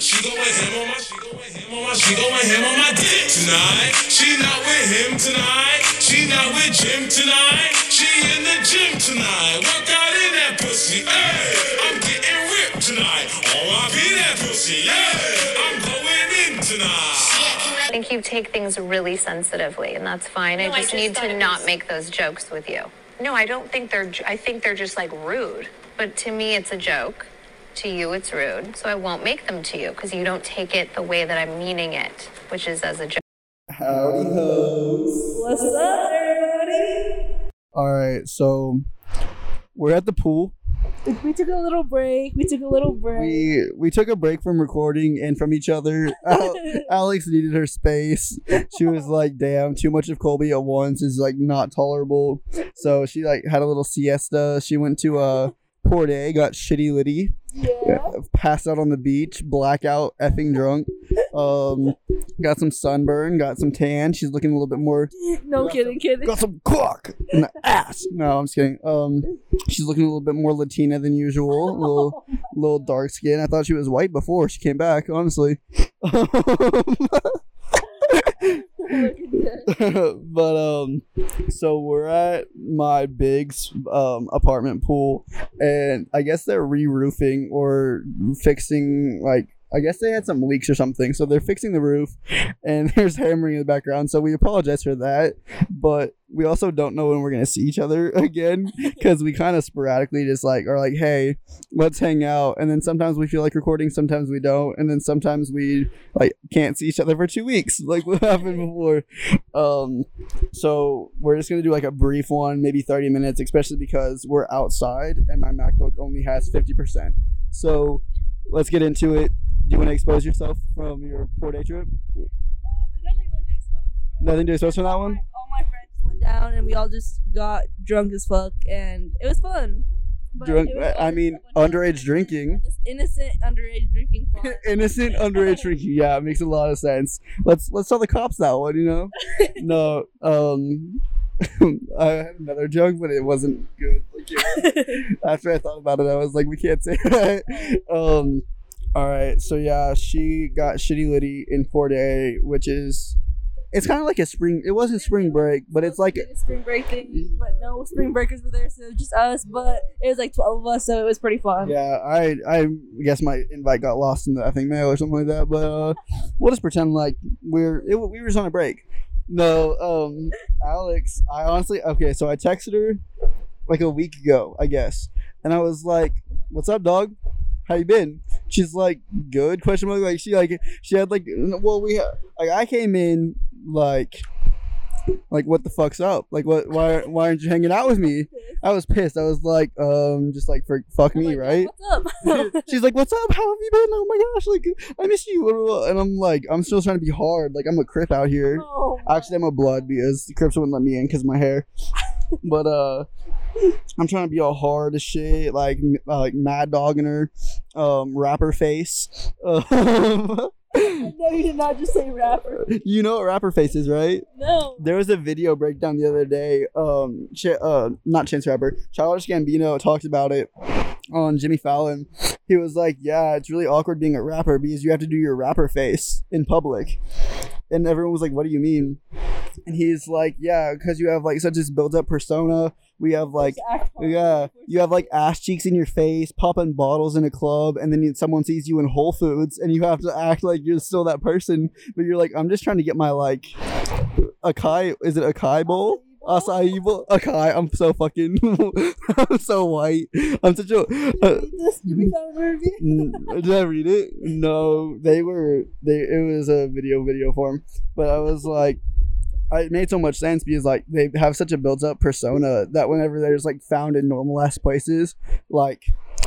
She going ham on my, she going ham on my, she going ham on my dick tonight. She not with him tonight. She not with Jim tonight. She in the gym tonight. Work out in that pussy. Hey, I'm getting ripped tonight. R.I.P. that pussy. Yeah, I'm going in tonight. I think you take things really sensitively, and that's fine. I No, I just just need to not was- make those jokes with you. No, I don't think they're. I think they're just like rude. But to me, it's a joke. To you, it's rude. So I won't make them to you because you don't take it the way that I'm meaning it, which is as a joke. Howdy hoes. What's up, everybody? All right, so we're at the pool. We took a little break. We took a little break. We we took a break from recording and from each other. Alex needed her space. She was like, "Damn, too much of Colby at once is like not tolerable." So she like had a little siesta. She went to uh Port A, got shitty litty, yeah. passed out on the beach, blackout, effing drunk. Um, got some sunburn, got some tan. She's looking a little bit more No kidding, kidding. got some cock in the ass. No, I'm just kidding. Um, she's looking a little bit more Latina than usual. A little, little dark skin. I thought she was white before she came back. Honestly. but um, so we're at my big um apartment pool, and I guess they're re-roofing or fixing like. I guess they had some leaks or something, so they're fixing the roof, and there's hammering in the background. So we apologize for that, but we also don't know when we're gonna see each other again because we kind of sporadically just like are like, hey, let's hang out, and then sometimes we feel like recording, sometimes we don't, and then sometimes we like can't see each other for two weeks, like what happened before. Um, so we're just gonna do like a brief one, maybe thirty minutes, especially because we're outside and my MacBook only has fifty percent. So let's get into it. Do you want to expose yourself from your four day trip? Nothing to expose from that one. All my friends went down and we all just got drunk as fuck and it was fun. But Drunk, was I mean, underage drinking. Innocent underage drinking. Innocent underage drinking. Yeah, it makes a lot of sense. Let's let's tell the cops that one. You know. no. Um. I had another joke, but it wasn't good. Like, it- after I thought about it, I was like, we can't say that. Um. All right. So yeah, she got shitty litty in Port A, which is. It's kind of like a spring. It wasn't spring break, but it's like a spring break thing, but no spring breakers were there, so it was just us. But it was like twelve of us, so it was pretty fun. Yeah, I I guess my invite got lost in the I think mail or something like that. But uh, we'll just pretend like we're it, we were just on a break. No, um, Alex, I honestly okay. So I texted her like a week ago, I guess, and I was like, "What's up, dog? How you been?" She's like, "Good?" Question mark. Like she like she had like well we like I came in like like what the fuck's up? Like what? Why why aren't you hanging out with me? I was pissed. I was like, um, just like for fuck I'm me, like, right? What's up? She's like, "What's up? How have you been? Oh my gosh, like I miss you." And I'm like, I'm still trying to be hard. Like I'm a crip out here. oh, Actually, I'm a blood because the crips wouldn't let me in because my hair. but uh, I'm trying to be all hard as shit, like uh, like mad dogging her, um, rapper face. No, you did not just say rapper. you know what rapper face is, right? No. There was a video breakdown the other day. Um, Ch- uh, not Chance Rapper, Childish Gambino talked about it on Jimmy Fallon. He was like, "Yeah, it's really awkward being a rapper because you have to do your rapper face in public," and everyone was like, "What do you mean?" And he's like, "Yeah, because you have like such this built-up persona. We have like." Just act fun. Yeah, you have like ass cheeks in your face, popping bottles in a club, and then someone sees you in Whole Foods, and you have to act like you're still that person. But you're like, I'm just trying to get my like acai. Is it acai bowl? Acai bowl. Acai. I'm so fucking. I'm so white. I'm such a. Uh, This Jimmy Fallon review. Did I read it? No, they were they. It was a video video form, but I was like, it made so much sense because like they have such a built up persona that whenever they're just like found in normal ass places, like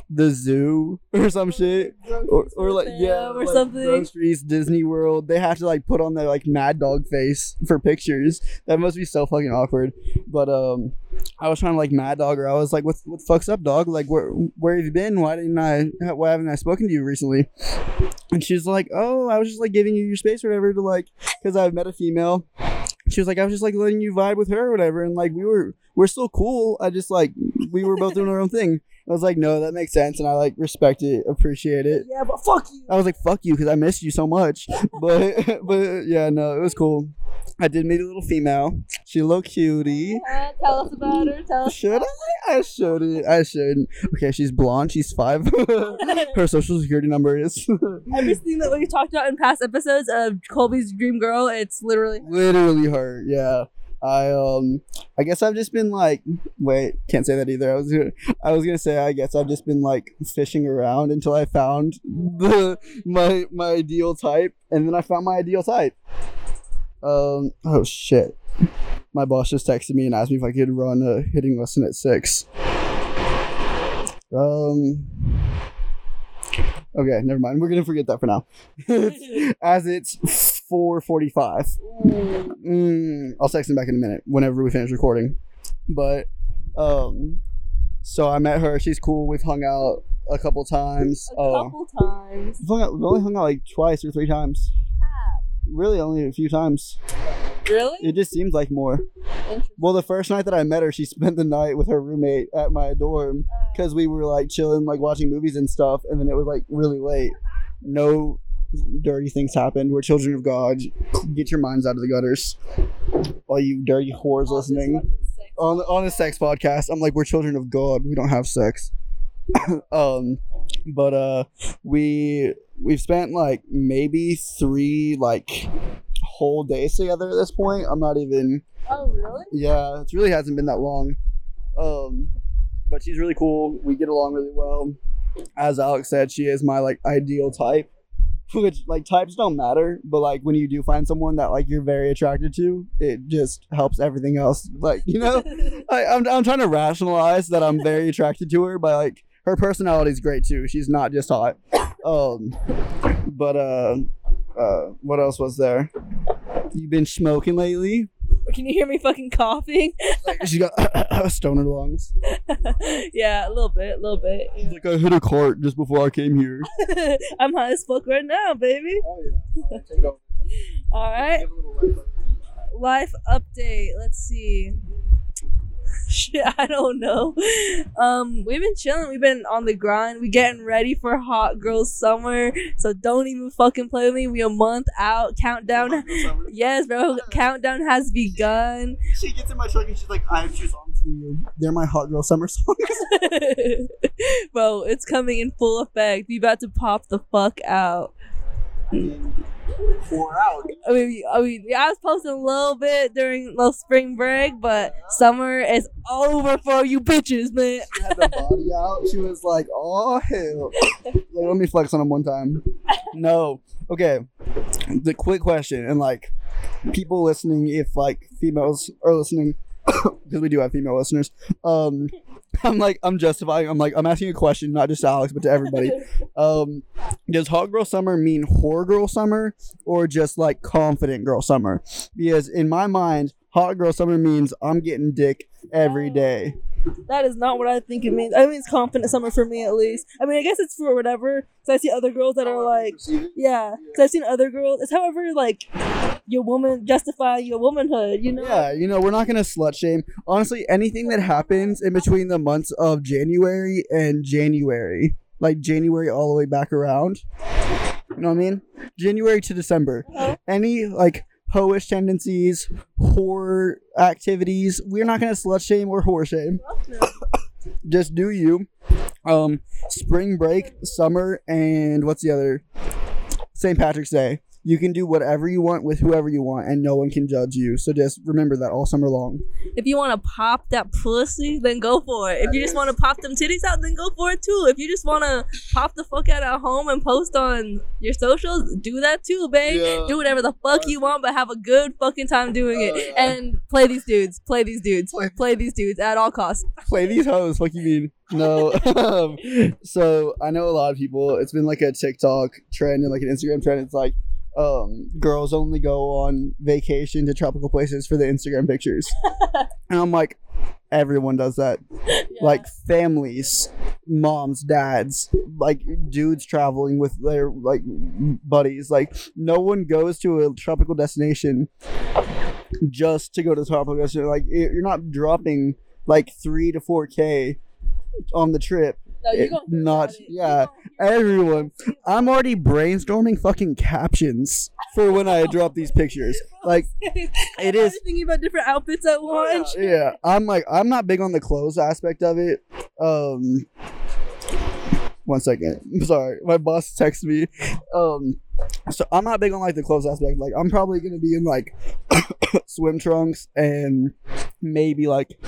the zoo or some shit, or, or like yeah, or like something. groceries, Disney World, they have to like put on their like mad dog face for pictures. That must be so fucking awkward. But um, I was trying to like mad dog her. I was like, "What what the fuck's up, dog? Like, where where have you been? Why didn't I? Why haven't I spoken to you recently?" And she's like, "Oh, I was just like giving you your space or whatever to like, because I've met a female." She was like, "I was just like letting you vibe with her or whatever, and like we were we're still cool. I just like we were both doing our own thing." I was like, no, that makes sense, and I like respect it, appreciate it. Yeah, but fuck you. I was like, fuck you, because I missed you so much. But but yeah, no, it was cool. I did meet a little female. She a little cutie. Uh, tell us about her. Tell us. Should I? I shouldn't. I shouldn't. Okay, she's blonde. She's five. Her social security number is Everything that we talked about in past episodes of Colby's dream girl, it's literally literally her. Yeah. I um I guess I've just been like wait can't say that either I was gonna I was gonna say I guess I've just been like fishing around until I found the my my ideal type and then I found my ideal type. Um oh shit. My boss just texted me and asked me if I could run a hitting lesson at six. Um Okay, never mind. We're gonna forget that for now. As it's 4:45. Mm, I'll text him back in a minute whenever we finish recording. But um, so I met her. She's cool. We've hung out a couple times. a Uh, couple times. we've, out, we've only hung out like twice or three times. Really, only a few times. Really? It just seems like more. Well, the first night that I met her, she spent the night with her roommate at my dorm because we were like chilling, like watching movies and stuff. And then it was like really late. No dirty things happened. We're children of God. Get your minds out of the gutters. All you dirty whores listening on on a sex podcast. I'm like, we're children of God. We don't have sex. um, but uh, we we've spent like maybe three like whole days together at this point. I'm not even. Oh, really? Yeah, it really hasn't been that long. Um, but she's really cool. We get along really well. As Alex said, she is my like ideal type. Which like types don't matter, but like when you do find someone that like you're very attracted to, it just helps everything else. Like you know, I, I'm I'm trying to rationalize that I'm very attracted to her, but like her personality is great too. She's not just hot. Um, but uh, uh, what else was there? you've been smoking lately? Can you hear me fucking coughing? Like she got stoner lungs. yeah, a little bit, a little bit. She's like I hit a cart just before I came here. I'm high as fuck right now, baby. Oh yeah. All right, Give a little life update. life update. Let's see. Shit, I don't know. Um, we've been chilling. We've been on the grind. We getting ready for hot girl summer. So don't even fucking play with me. We a month out. Countdown. Yes, bro. Countdown has begun. She gets in my truck and she's like, I have two songs for you. They're my hot girl summer songs. bro, it's coming in full effect. We about to pop the fuck out. Pour out. I mean, I mean, yeah, I was posting a little bit during the spring break, but summer is over for you bitches, man. She had the body out. She was like, oh hell. Like, let me flex on him one time. No. Okay. The quick question, and like people listening, if like females are listening, because we do have female listeners. Um, I'm like, I'm justifying. I'm like, I'm asking a question, not just to Alex, but to everybody. Um, does hot girl summer mean whore girl summer, or just like confident girl summer? Because in my mind, hot girl summer means I'm getting dick every oh. day. That is not what I think it means. I mean, it's confident summer for me at least. I mean, I guess it's for whatever. Cause I see other girls that are like, yeah. Cause I've seen other girls. It's however like your woman justify your womanhood. You know. Yeah, you know, we're not gonna slut shame. Honestly, anything that happens in between the months of January and January, like January all the way back around, you know what I mean? January to December, uh-huh. any like hoish tendencies, whore activities, we're not gonna slut shame or whore shame. Just do you. Um, spring break, summer, and what's the other? St. Patrick's Day. You can do whatever you want with whoever you want, and no one can judge you. So just remember that all summer long. If you want to pop that pussy, then go for it. If you just want to pop them titties out, then go for it too. If you just want to pop the fuck out at home and post on your socials, do that too, babe. Yeah. Do whatever the fuck you want, but have a good fucking time doing it. Yeah. And play these dudes. Play these dudes. Play- Play these dudes at all costs. Play these hoes. Fuck you mean? No. Um, so I know a lot of people. It's been like a TikTok trend and like an Instagram trend. It's like um, girls only go on vacation to tropical places for the Instagram pictures, and I'm like, everyone does that. Like families, moms, dads, like dudes traveling with their like buddies. Like no one goes to a tropical destination just to go to the tropical destination. Like you're not dropping like three to four k on the trip. No, It- gonna not- yeah, You gonna hear Everyone. I'm already brainstorming fucking captions for when I drop these pictures. Like, it is thinking about different outfits at once. yeah, I'm like, I'm not big on the clothes aspect of it. Um, one second. I'm sorry, my boss texted me. Um, so I'm not big on like the clothes aspect. Like, I'm probably gonna be in like swim trunks and maybe like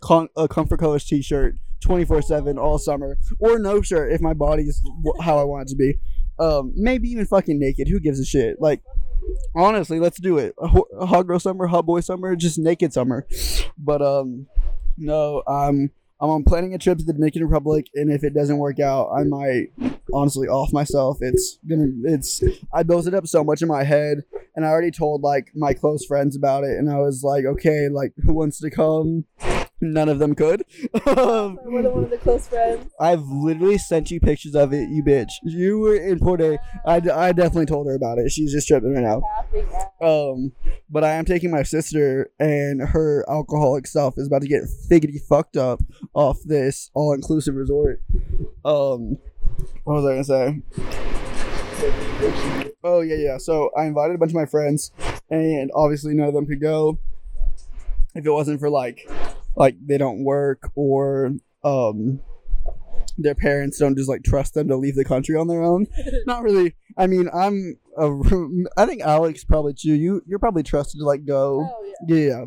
con- a comfort colors t-shirt 24/7 all summer or no shirt if my body is how I want it to be. Um, maybe even fucking naked. Who gives a shit? Like, honestly, let's do it. A, ho- a hot girl summer, hot boy summer, just naked summer. But um, no, I'm I'm on planning a trip to the Dominican Republic, and if it doesn't work out, I might honestly off myself. It's gonna it's I built it up so much in my head, and I already told like my close friends about it, and I was like, okay, like who wants to come? None of them could. Um, one of the close friends. I've literally sent you pictures of it, you bitch. You were in Port A. I, d- I definitely told her about it. She's just tripping right now. Um, but I am taking my sister, and her alcoholic self is about to get figgity fucked up off this all inclusive resort. Um, what was I gonna say? Oh yeah, yeah. So I invited a bunch of my friends, and obviously none of them could go. If it wasn't for like, like they don't work or um, their parents don't just like trust them to leave the country on their own. Not really. I mean, I'm. A, I think Alex probably too. You you're probably trusted to like go. Oh yeah. Yeah.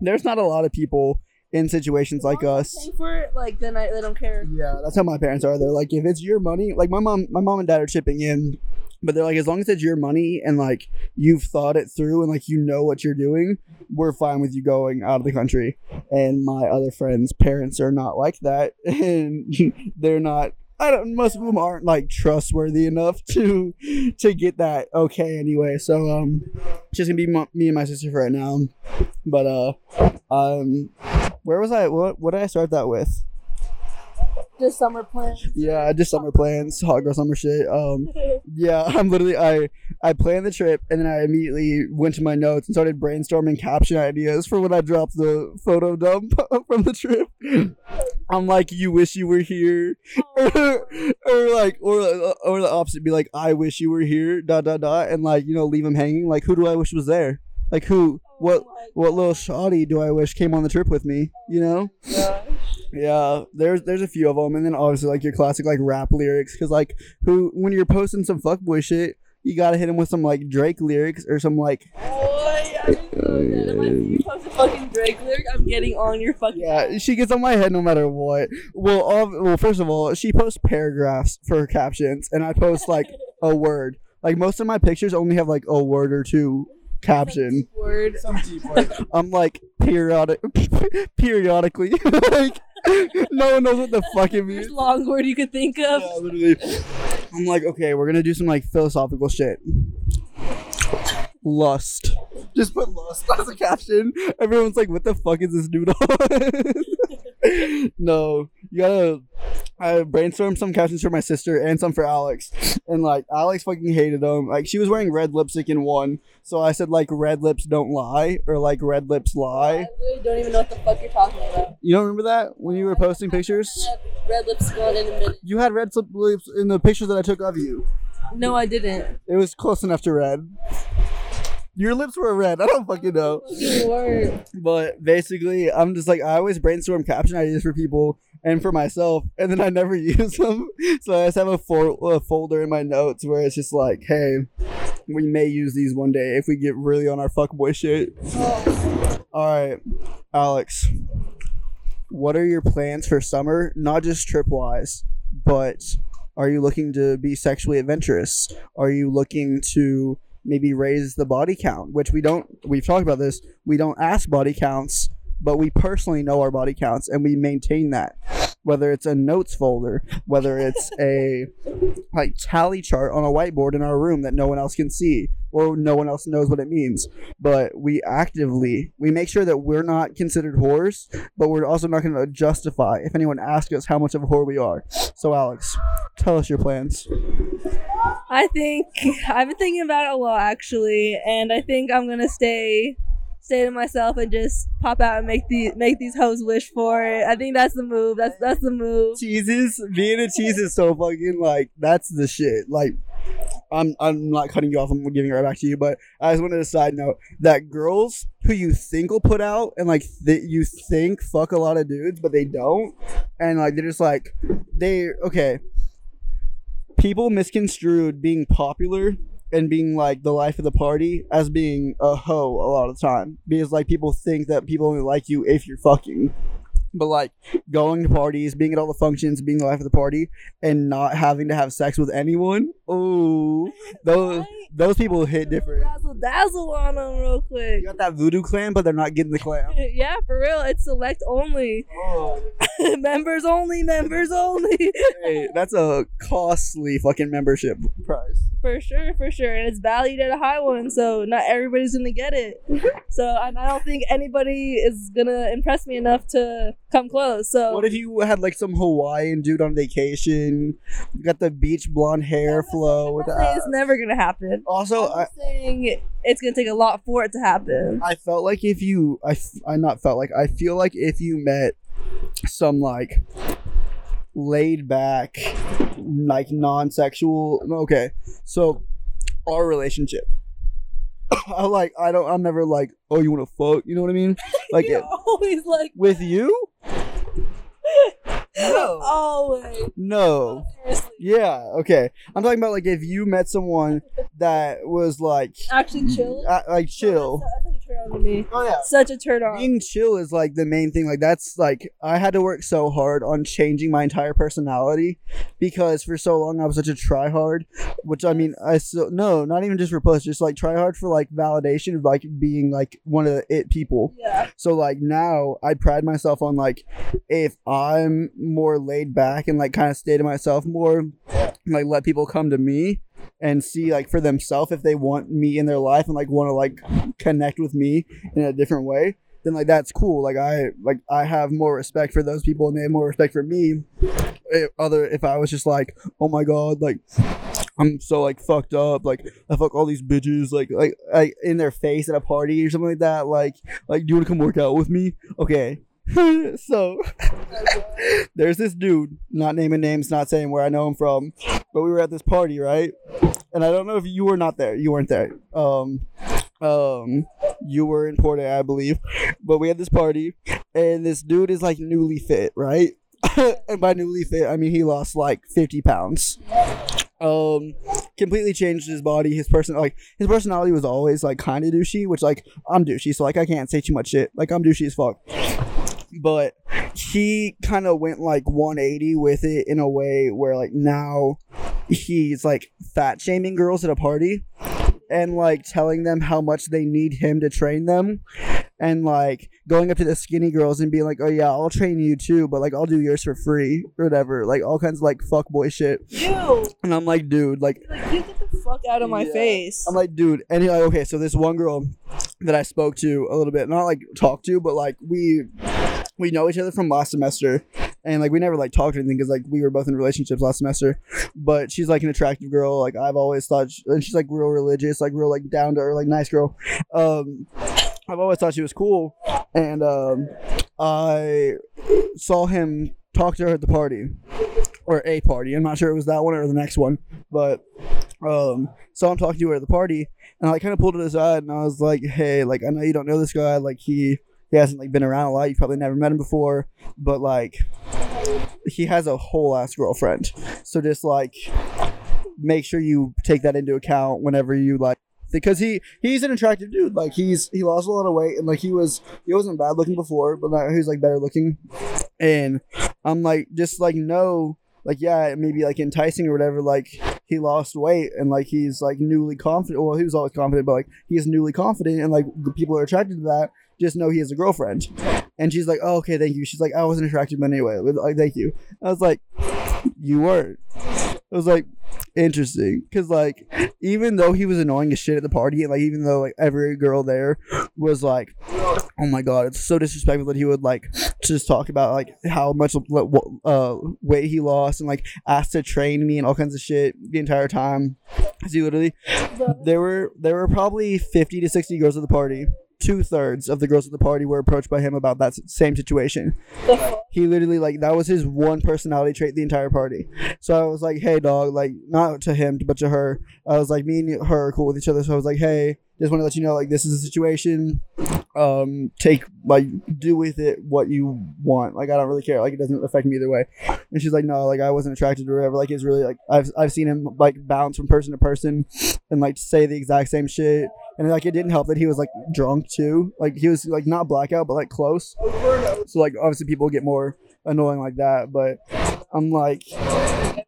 There's not a lot of people in situations like us. For it, like then I they don't care. Yeah, that's how my parents are. They're like, if it's your money, like my mom, my mom and dad are chipping in, but they're like, as long as it's your money and like you've thought it through and like you know what you're doing, we're fine with you going out of the country. And my other friends' parents are not like that, and they're not. I don't. Most of them aren't like trustworthy enough to to get that okay anyway. So um, it's just gonna be me and my sister for right now. But uh, um, where was I? What what did I start that with? Just summer plans. Yeah, just summer plans, hot girl summer shit. Um, yeah, I'm literally I I planned the trip and then I immediately went to my notes and started brainstorming caption ideas for when I dropped the photo dump from the trip. I'm like, you wish you were here, or, like, or or the opposite, be like, I wish you were here, dot dot dot, and like, you know, leave them hanging. Like, who do I wish was there? Like, who? What? What little shoddy do I wish came on the trip with me? You know? Yeah, there's there's a few of them, and then obviously like your classic like rap lyrics, because like who when you're posting some fuckboy shit, you gotta hit him with some like Drake lyrics or some like I didn't. If I see you post a fucking Drake lyric, I'm getting on your fucking. yeah. She gets on my head no matter what. Well, all, well, first of all, she posts paragraphs for her captions, and I post like a word. Like most of my pictures only have like a word or two caption. Word. I'm like periodic, periodically. like no one knows what the fuck it means. Long word you could think of. Yeah, literally. I'm like, okay, we're gonna do some like philosophical shit. Lust. Just put lust as a caption. Everyone's like, what the fuck is this dude on? no, you gotta. I brainstormed some captions for my sister and some for Alex, and like Alex fucking hated them. Like she was wearing red lipstick in one, so I said like red lips don't lie or like red lips I lie. literally don't even know what the fuck you're talking about. You don't remember that when you were posting pictures? Red lips going in a minute. You had red lips in the pictures that I took of you. No, I didn't. It was close enough to red. Your lips were red. I don't fucking know. But basically, I'm just like, I always brainstorm caption ideas for people and for myself, and then I never use them. So I just have a, fo- a folder in my notes where it's just like, hey, we may use these one day if we get really on our fuckboy shit. All right, Alex, what are your plans for summer? Not just trip wise, but are you looking to be sexually adventurous? Are you looking to maybe raise the body count? Which we don't, we've talked about this, we don't ask body counts, but we personally know our body counts and we maintain that. Whether it's a notes folder, whether it's a like tally chart on a whiteboard in our room that no one else can see or no one else knows what it means. But we actively we make sure that we're not considered whores but we're also not going to justify if anyone asks us how much of a whore we are. So alex tell us your plans. I think I've been thinking about it a lot actually, and I think I'm gonna stay stay to myself and just pop out and make these make these hoes wish for it. I think that's the move. That's that's the move. cheeses being a cheese is so fucking like that's the shit like i'm i'm not cutting you off i'm giving it right back to you but i just wanted to side note that girls who you think will put out and like that you think fuck a lot of dudes but they don't and like they're just like they okay people misconstrued being popular and being like the life of the party as being a hoe a lot of the time because like people think that people only like you if you're fucking but like going to parties, being at all the functions, being the life of the party, and not having to have sex with anyone. Oh, those those people hit different. Dazzle dazzle on them real quick. You got that voodoo clan, but they're not getting the clan. Yeah, for real. It's select only. Oh, members only, members only. hey, that's a costly fucking membership. For sure, for sure. And it's valued at a high one, so not everybody's gonna get it. so I don't think anybody is gonna impress me enough to come close. So What if you had like some Hawaiian dude on vacation, you got the beach blonde hair flow with I'm not saying that? it's never gonna happen. Also, I'm I, saying it's gonna take a lot for it to happen. I felt like if you, I, I not felt like I feel like if you met some like laid back, like non-sexual. Okay, so our relationship. I like I don't I'm never like oh you want to fuck you know what I mean like You're it, always like with you no always. no Seriously. yeah okay I'm talking about like if you met someone that was like Actually chill. uh, like chill That's, that's such a turn on to me. oh yeah Such a turn on. being chill is like the main thing like that's like i had to work so hard on changing my entire personality because for so long i was such a try hard which i mean i still no not even just for puss just like try hard for like validation of like being like one of the it people Yeah. so like now i pride myself on like if i'm more laid back and like kind of stay to myself more like let people come to me and see like for themselves if they want me in their life and like want to like connect with me in a different way then like that's cool. Like i like i have more respect for those people and they have more respect for me. If other if i was just like oh my god like i'm so like fucked up like i fuck all these bitches like like like in their face at a party or something like that like like do you want to come work out with me? Okay so there's this dude not naming names not saying where i know him from but we were at this party right? And i don't know if you were not there you weren't there. Um um you were in Port I believe. But we had this party and this dude is like newly fit right? And by newly fit I mean he lost like 50 pounds. Um completely changed his body his person like his personality was always like kind of douchey which like I'm douchey so like I can't say too much shit. Like I'm douchey as fuck but he kind of went like 180 with it in a way where like now he's like fat shaming girls at a party and like telling them how much they need him to train them and like going up to the skinny girls and being like oh yeah i'll train you too but like i'll do yours for free or whatever like all kinds of like fuck boy shit You and i'm like dude like like you get the fuck out of my Yeah. face. I'm like, dude, and he like, okay, so this one girl that I spoke to a little bit, not like talked to, but like we we know each other from last semester, and like we never like talked or anything because like we were both in relationships last semester. But she's like an attractive girl, like I've always thought, sh and she's like real religious, like real like down to earth, like nice girl. Um, I've always thought she was cool, and um, I saw him talk to her at the party. Or a party. I'm not sure it was that one or the next one, but um, so I'm talking to her at the party, and I like, kind of pulled her aside, and I was like, "Hey, like I know you don't know this guy. Like he he hasn't like been around a lot. You probably never met him before, but like he has a whole ass girlfriend. So just like make sure you take that into account whenever you like." Because he he's an attractive dude, like he's he lost a lot of weight and like he was he wasn't bad looking before, but now he's like better looking, and I'm like just like no like yeah it may be like enticing or whatever like he lost weight and like he's like newly confident well he was always confident but like he is newly confident and like people are attracted to that just know he has a girlfriend. And she's like oh, okay thank you. She's like i wasn't attracted but anyway. Like thank you. I was like you weren't. I was like interesting. Because like even though he was annoying as shit at the party and like even though like every girl there was like oh my god it's so disrespectful that he would like just talk about like how much uh, weight he lost and like asked to train me and all kinds of shit the entire time. Cause he literally there were there were probably fifty to sixty girls at the party, two thirds of the girls at the party were approached by him about that same situation. He literally like that was his one personality trait the entire party. So I was like, hey dog, like not to him but to her. I was like, me and her are cool with each other. So I was like, hey, just want to let you know like this is a situation. Um, take like do with it what you want. Like I don't really care. Like it doesn't affect me either way. And she's like, no, like I wasn't attracted to her. Whatever. Like it's really like I've I've seen him like bounce from person to person and like say the exact same shit. And like it didn't help that he was like drunk too. Like he was like not blackout, but like close. So like obviously people get more annoying like that. But I'm like,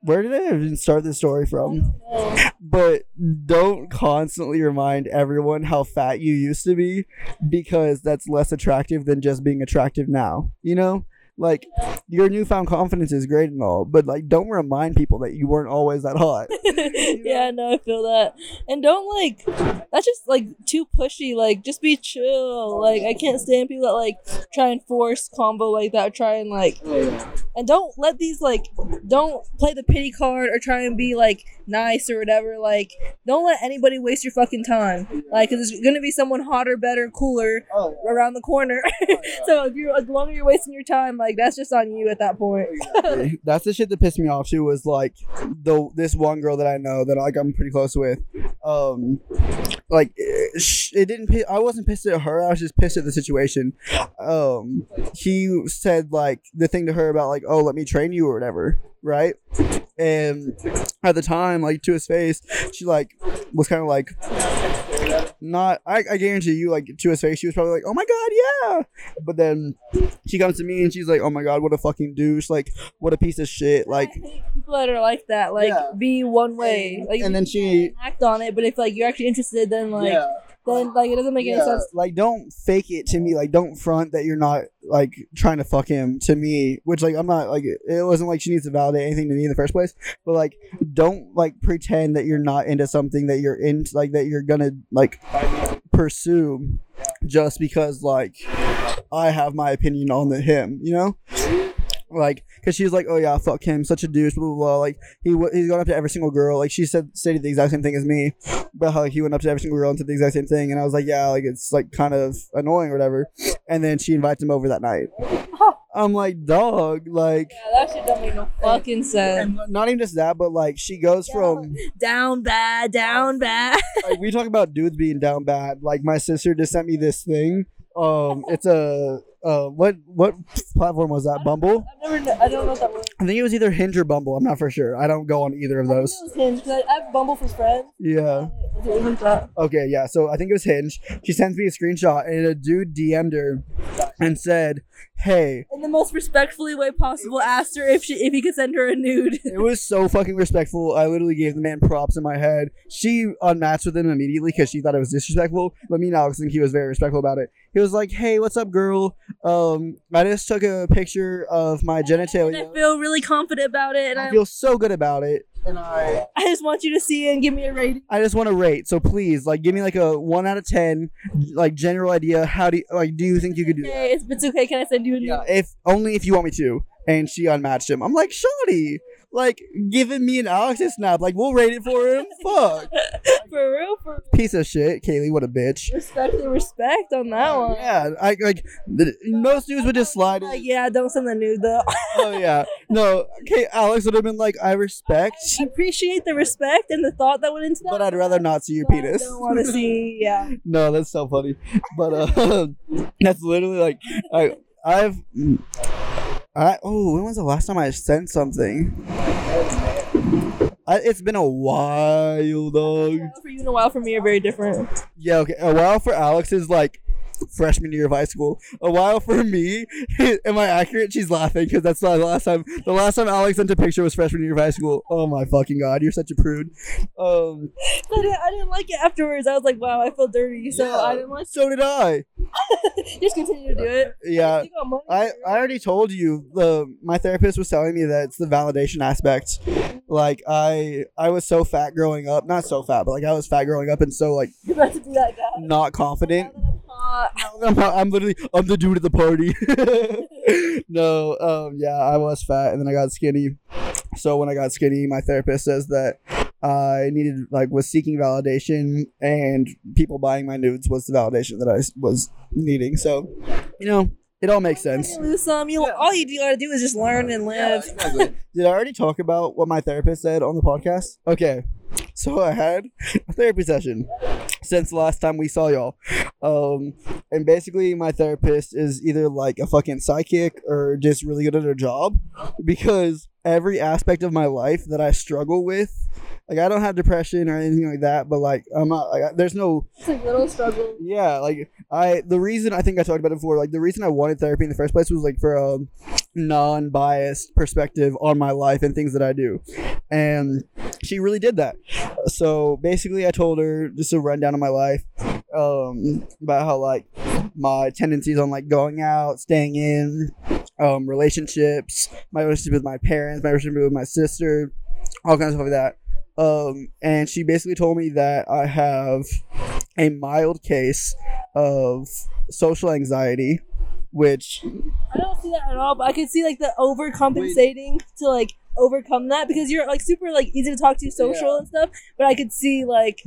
where did I even start this story from? But don't constantly remind everyone how fat you used to be because that's less attractive than just being attractive now. You know? Like your newfound confidence is great and all, but like don't remind people that you weren't always that hot. yeah, no, I feel that. And don't like that's just like too pushy. Like just be chill. Like I can't stand people that like try and force combo like that. Try and like and don't let these like don't play the pity card or try and be like nice or whatever. Like don't let anybody waste your fucking time. Like cause there's gonna be someone hotter, better, cooler oh, around the corner. so if you're the longer you're wasting your time, like that's just on you at that point. That's the shit that pissed me off too. Was like the this one girl that I know that like I'm pretty close with. Um, like it, it didn't. I wasn't pissed at her. I was just pissed at the situation. Um, he said like the thing to her about like, oh, let me train you or whatever, right? And at the time, like to his face, she like was kind of like. Not, I, I guarantee you, like to his face, she was probably like, "Oh my god, yeah!" But then she comes to me and she's like, "Oh my god, what a fucking douche! Like, what a piece of shit!" Like, people that are like that, like Yeah. be one way, like and then she, act on it. But if like you're actually interested, then like yeah, then like it doesn't make any sense. like don't fake it to me. Like, don't front that you're not like trying to fuck him to me. Which like I'm not like it wasn't like she needs to validate anything to me in the first place. But like, don't like pretend that you're not into something that you're in, like that you're gonna like pursue just because like I have my opinion on the him. You know. Like because she's like oh yeah fuck him such a douche blah blah blah like he w- he's gone up to every single girl like she said stated the exact same thing as me but how he went up to every single girl and said the exact same thing and I was like yeah like it's like kind of annoying or whatever and then she invites him over that night I'm like dog like Yeah, that shit don't make no fucking sense. not even just that but like she goes from Down bad, down bad. like we talk about dudes being down bad. Like my sister just sent me this thing. Um, it's a uh, what what platform was that? Bumble. I've never, kn- I don't know what that was. I think it was either Hinge or Bumble. I'm not for sure. I don't go on either of I those. think it was Hinge, I I have Bumble for friends. Yeah. Okay. Yeah. So I think it was Hinge. She sends me a screenshot, and a dude DM'd her and said, "Hey." In the most respectfully way possible, asked her if she if he could send her a nude. It was so fucking respectful. I literally gave the man props in my head. She unmatched with him immediately because she thought it was disrespectful. But me and Alex think he was very respectful about it. He was like, "Hey, what's up, girl? Um, I just took a picture of my And I feel really confident about it, and I I, feel so good about it, and I, I just want you to see it and give me a rating. I just want to rate. So please, like, give me like a one out of ten, like general idea. How do you, like do you think you could do that? Okay, it's, it's okay. Can I send you a nude? Yeah, if only if you want me to. And she unmatched him. I'm like, Shawty, like giving me an Alex a snap. Like we'll rate it for him. Fuck. For real, for real. Piece of shit, Kaylee. What a bitch. Respect the respect on that one. Yeah, I like the, most dudes would just slide. Like, yeah, don't send the nude though. Oh yeah, no. Okay, Alex would have been like, I respect, I appreciate the respect and the thought that went into that. but I'd rather not see your but I penis. don't want to see. Yeah. no, that's so funny. But uh, that's literally like I I've I oh when was the last time I sent something? I, it's been a while, dog. For you and a while for me are very different. Yeah, okay. A while for Alex is like freshman year of high school. A while for me, am I accurate? She's laughing because that's not the last time. The last time Alex sent a picture was freshman year of high school. Oh my fucking god, you're such a prude. Um, I didn't, I didn't like it afterwards. I was like, wow, I feel dirty. So yeah, I didn't like So did I. Just continue to do it. Yeah. I, I already told you the my therapist was telling me that it's the validation aspect. Like I I was so fat growing up, not so fat, but like I was fat growing up and so like You're about to be that guy. not confident. I'm. I'm, literally I'm the dude at the party. no, um, yeah, I was fat and then I got skinny. So when I got skinny, my therapist says that I needed like was seeking validation, and people buying my nudes was the validation that I was needing. So, you know, it all makes sense. You lose some. You all you gotta do is just learn and live. Did I already talk about what my therapist said on the podcast? Okay. So I had a therapy session since the last time we saw y'all. Um, and basically, my therapist is either like a fucking psychic or just really good at her job because every aspect of my life that I struggle with, like I don't have depression or anything like that, but like I'm not, like, there's no It's like little struggle. yeah, like I the reason I think I talked about it before, like the reason I wanted therapy in the first place was like for a non-biased perspective on my life and things that I do. And she really did that. So basically I told her just a rundown of my life um about how like my tendencies on like going out, staying in, um relationships, my relationship with my parents, my relationship with my sister, all kinds of stuff like that. Um and she basically told me that I have a mild case of social anxiety, which I don't see that at all, but I can see like the overcompensating to like overcome that because you're like super like easy to talk to, social Yeah. and stuff. But I could see like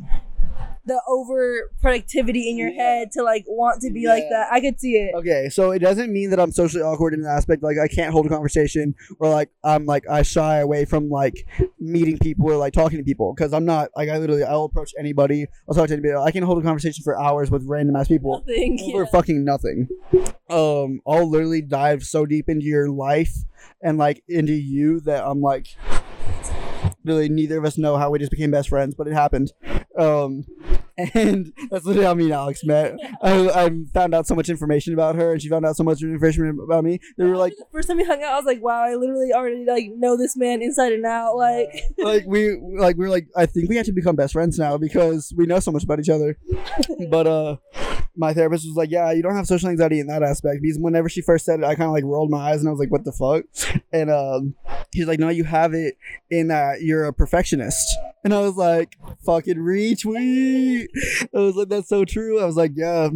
the over productivity in your Yeah. head to like want to be like that. I could see it. okay, so it doesn't mean that I'm socially awkward in an aspect like I can't hold a conversation or like I'm like I shy away from like meeting people or like talking to people because I'm not like I literally I'll approach anybody, I'll talk to anybody, I can hold a conversation for hours with random ass people. Nothing. over yeah. fucking nothing. Um, I'll literally dive so deep into your life and like into you that I'm like, really neither of us know how we just became best friends, but it happened. Um, and that's literally how me and Alex met. I, I found out so much information about her, and she found out so much information about me. They were like, the first time we hung out, I was like, wow, I literally already like know this man inside and out. Like, like we like we are like I think we have to become best friends now because we know so much about each other. But uh my therapist was like, Yeah, you don't have social anxiety in that aspect because whenever she first said it, I kinda like rolled my eyes and I was like, What the fuck? And um he's like, No, you have it in that you're a perfectionist. And I was like, fucking retweet. I was like, that's so true. I was like, yeah.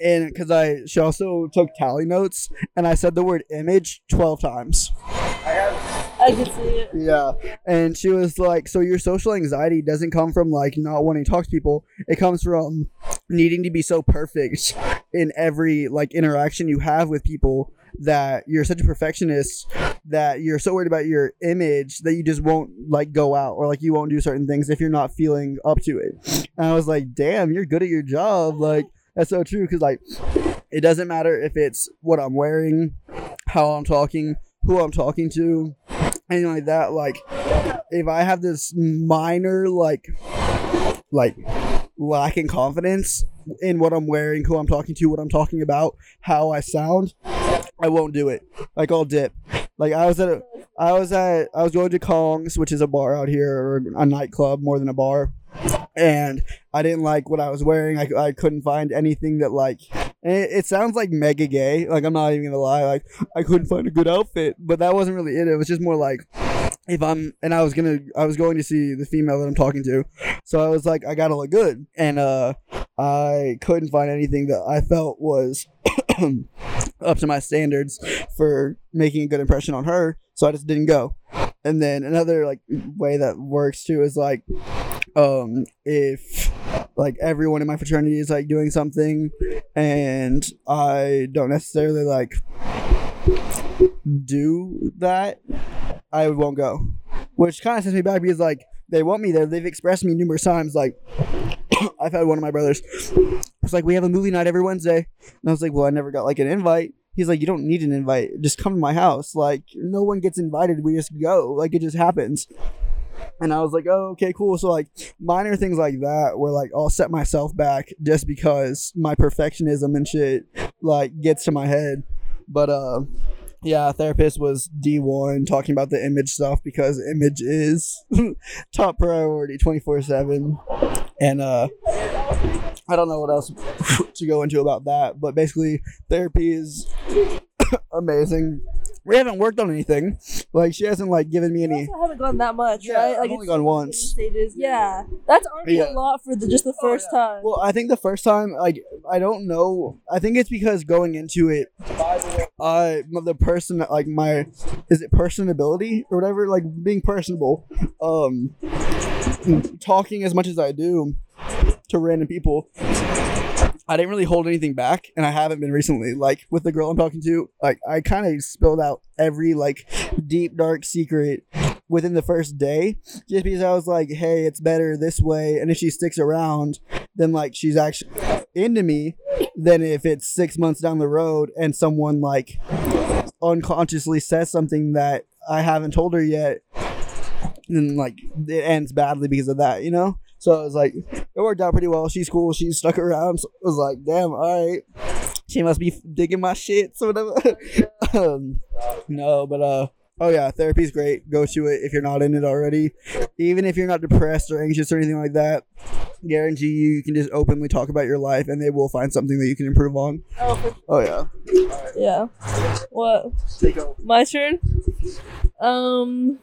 And because I, she also took tally notes and I said the word image 12 times. I can see it. Yeah. And she was like, So your social anxiety doesn't come from like not wanting to talk to people. It comes from needing to be so perfect in every like interaction you have with people that you're such a perfectionist that you're so worried about your image that you just won't like go out or like you won't do certain things if you're not feeling up to it. And I was like, damn, you're good at your job. Like, that's so true. Cause like, it doesn't matter if it's what I'm wearing, how I'm talking, who I'm talking to, anything like that. Like, if I have this minor, like, like, lacking confidence in what I'm wearing, who I'm talking to, what I'm talking about, how I sound, I won't do it. Like, I'll dip. Like, I was at a, I was at, I was going to Kong's, which is a bar out here, or a nightclub more than a bar. And I didn't like what I was wearing. I, I couldn't find anything that, like, it, it sounds like mega gay. Like, I'm not even gonna lie. Like, I couldn't find a good outfit, but that wasn't really it. It was just more like, if I'm, and I was gonna, I was going to see the female that I'm talking to. So I was like, I gotta look good. And, uh, I couldn't find anything that I felt was up to my standards for making a good impression on her. So I just didn't go. And then another like way that works too is like um if like everyone in my fraternity is like doing something and I don't necessarily like do that, I won't go. Which kind of sends me back because like they want me there. They've expressed me numerous times. Like I've had one of my brothers. It's like we have a movie night every Wednesday, and I was like, well, I never got like an invite. He's like, you don't need an invite. Just come to my house. Like no one gets invited. We just go. Like it just happens. And I was like, oh, okay, cool. So like minor things like that where like I'll set myself back just because my perfectionism and shit like gets to my head. But uh yeah, therapist was D1 talking about the image stuff because image is top priority 24/7. And uh I don't know what else to go into about that, but basically therapy is amazing. We haven't worked on anything. Like she hasn't like given me any also haven't gone that much, Yeah, right? I've only gone once. Stages. Yeah, that's already Yeah. a lot for the just the first time. Well, I think the first time, like, I don't know. I think it's because going into it, I the person that like my is it personability or whatever, like being personable. Um, talking as much as I do to random people, I didn't really hold anything back, and I haven't been recently. Like with the girl I'm talking to, like I kind of spilled out every like deep dark secret within the first day, just because I was like, "Hey, it's better this way," and if she sticks around, then like she's actually into me. Than if it's six months down the road and someone like unconsciously says something that I haven't told her yet, and like it ends badly because of that, you know. So it was like it worked out pretty well. She's cool. She stuck around. So it was like, damn, all right. She must be digging my shit, so whatever. um, no, but uh, oh yeah, therapy's great. Go to it if you're not in it already. Even if you're not depressed or anxious or anything like that, guarantee you you can just openly talk about your life, and they will find something that you can improve on. Oh, Oh yeah. yeah. What? Take. My turn. Um.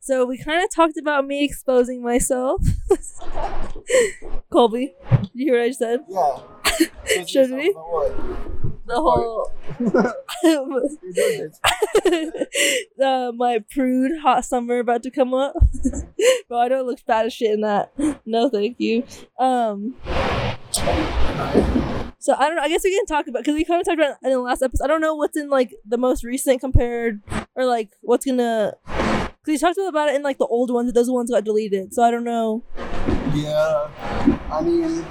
So we kind of talked about me exposing myself. Colby, did you hear what I just said? Yeah. Should we? The whole. uh, my prude hot summer about to come up. Bro, I don't look fat as shit in that. No, thank you. Um. So I don't know. I guess we can talk about because we kind of talked about it in the last episode. I don't know what's in like the most recent compared or like what's gonna. Because we talked about it in like the old ones, but those ones got deleted. So I don't know. Yeah. I mean,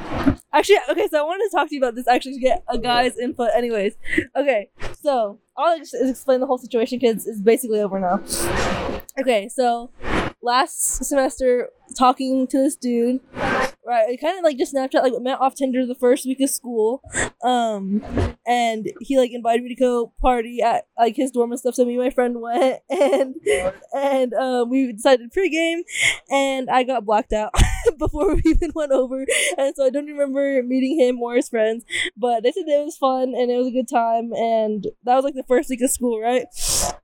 Actually, okay, so I wanted to talk to you about this actually to get a guy's input. Anyways, okay, so I'll just explain the whole situation because it's basically over now. Okay, so last semester, talking to this dude, right? I kind of like just Snapchat, like met off Tinder the first week of school, um, and he like invited me to go party at like his dorm and stuff. So me and my friend went, and and um, we decided pregame, and I got blacked out before we even went over, and so I don't remember meeting him or his friends. But they said it was fun and it was a good time, and that was like the first week of school, right?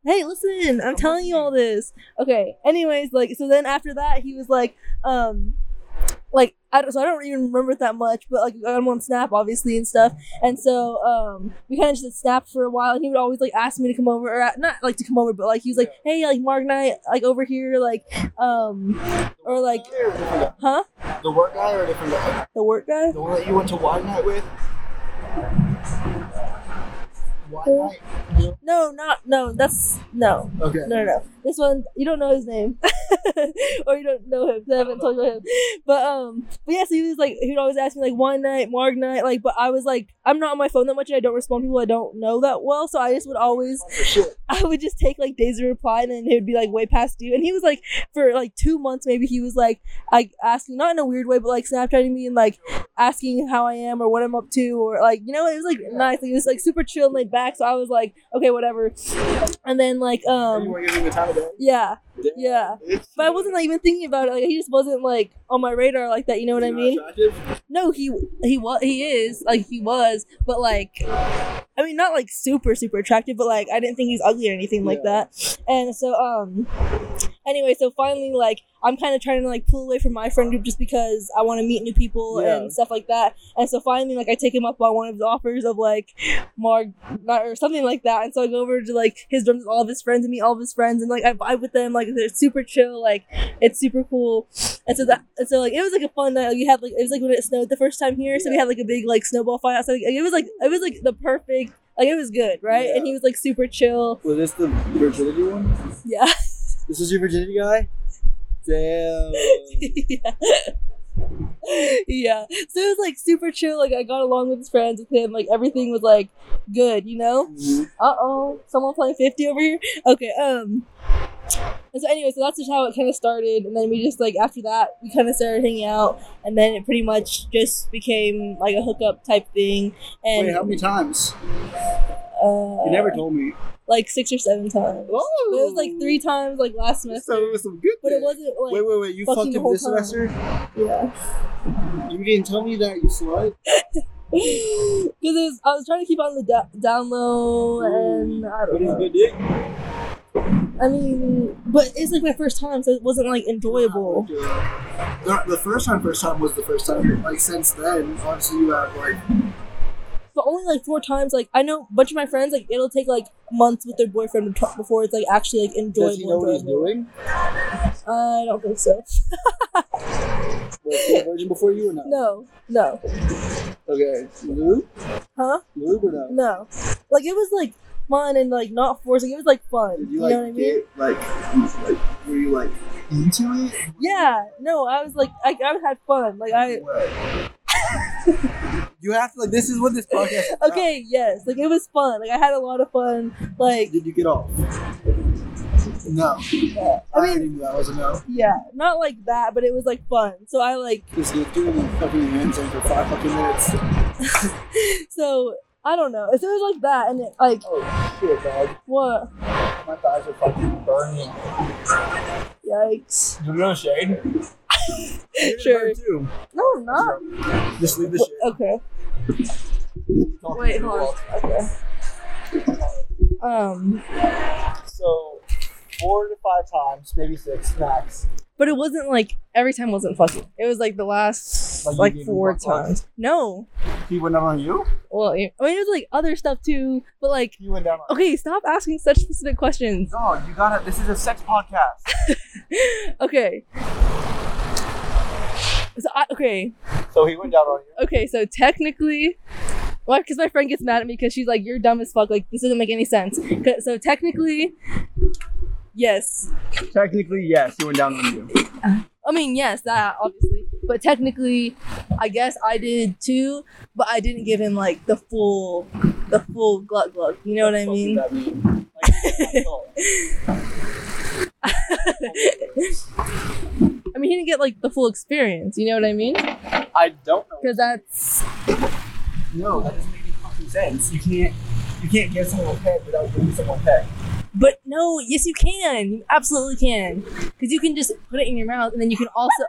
Hey, listen, I'm telling you all this. Okay. Anyways, like so then after that he was like, um, like I don't, so I don't even remember it that much, but like I'm on Snap obviously and stuff, and so um we kind of just snapped for a while, and he would always like ask me to come over, or uh, not like to come over, but like he was like, hey, like Marg night, like over here, like um, or like, huh? The work guy or a different guy? The work guy? The one that you went to wine night with? Night? No, not no. That's no. Okay. No, no, no. This one, you don't know his name, or you don't know him. I haven't told you him. But um, but yeah, so he was like, he'd always ask me like one night, Marg night, like. But I was like, I'm not on my phone that much, and I don't respond to people I don't know that well. So I just would always, Shit. I would just take like days to reply, and then it would be like way past due. And he was like, for like two months, maybe he was like, like asking, not in a weird way, but like Snapchatting me and like asking how I am or what I'm up to, or like you know, it was like nice. Like, it was like super chill and laid back. So I was like, okay, whatever. And then like um, weren't giving me the time of day? yeah, yeah. But I wasn't like even thinking about it. Like he just wasn't like on my radar like that. You know what I mean? No, he he was he is like he was, but like I mean not like super super attractive, but like I didn't think he's ugly or anything like that. And so um anyway, so finally like I'm kind of trying to like pull away from my friend group just because I want to meet new people Yeah. and stuff like that. And so finally like I take him up on one of the offers of like Marg or something like that. And so I go over to like his dorm with all of his friends and meet all of his friends and like I vibe with them like they're super chill like it's super cool. And so that and so like it was like a fun night. Like we had like it was like when it snowed the first time here, so we had like a big like snowball fight outside. Like, it was like it was like the perfect like it was good, right? And he was like super chill. Was this the virginity one? Yeah. This is your virginity guy? Damn. yeah. yeah. So it was like super chill. Like I got along with his friends with him. Like everything was like good, you know? Mhm. Uh oh. Someone playing 50 over here? Okay, um and so anyway, so that's just how it kind of started, and then we just like after that we kind of started hanging out, and then it pretty much just became like a hookup type thing, and Wait, how many times? uh, You never told me. Like six or seven times. Oh. But it was like three times like last semester, So it was some good. but it wasn't like Wait, wait, wait! You fucking fucked him this time. semester? yeah. You didn't tell me that, you slut. Because I was trying to keep on the da- down low, and I don't know. good dick. I mean, but it's like my first time, so it wasn't like enjoyable. The, the first time, first time was the first time. Like since then, obviously you have like But only like four times. Like I know a bunch of my friends, like it'll take like months with their boyfriend to talk before it's like actually like enjoyable. Does he know what he's doing? I don't think so. Was he a virgin before you or not? No, no, Okay. Lube? huh? Lube or no? No. Like it was like fun and like not forcing. It was like fun. Did You, you like know what I mean? get like, like were you like into it? Yeah. No, I was like I, I had fun. Like I You have to like. This is what this podcast. Is about. okay. Yes. Like it was fun. Like I had a lot of fun. Like Did you get off? No. yeah. I I mean. that was a no. Yeah, not like that, but it was like fun. So I like was doing the fucking handstand for five fucking minutes. so I don't know. So it was like that, and it, like Oh shit, dog. what? My thighs are fucking burning. Yikes! You know shade? Sure. Too. No, I'm not. Just leave the shit. Okay. Wait, hold on. Okay. Um, So, four to five times, maybe six max. but it wasn't like every time wasn't fucking. It was like the last Like like four times. No, He went down on you? well, I mean it was like other stuff too, but like He went down on okay, stop asking such specific questions. Dog, you gotta. This is a sex podcast. okay. So I, okay, So he went down on you. okay. So technically, well, because my friend gets mad at me because she's like, "You're dumb as fuck. Like this doesn't make any sense." So technically, yes. Technically, yes, he went down on you. I mean, yes, that obviously, but technically, I guess I did too. But I didn't give him like the full, the full glut glut. You know what I mean? What does that mean? I mean, he didn't get like the full experience. You know what I mean? I don't know. Because that's No, that doesn't make any fucking sense. You can't. You can't give someone a head without giving someone a head. But no, yes, you can. You absolutely can. Because you can just put it in your mouth, and then you can also,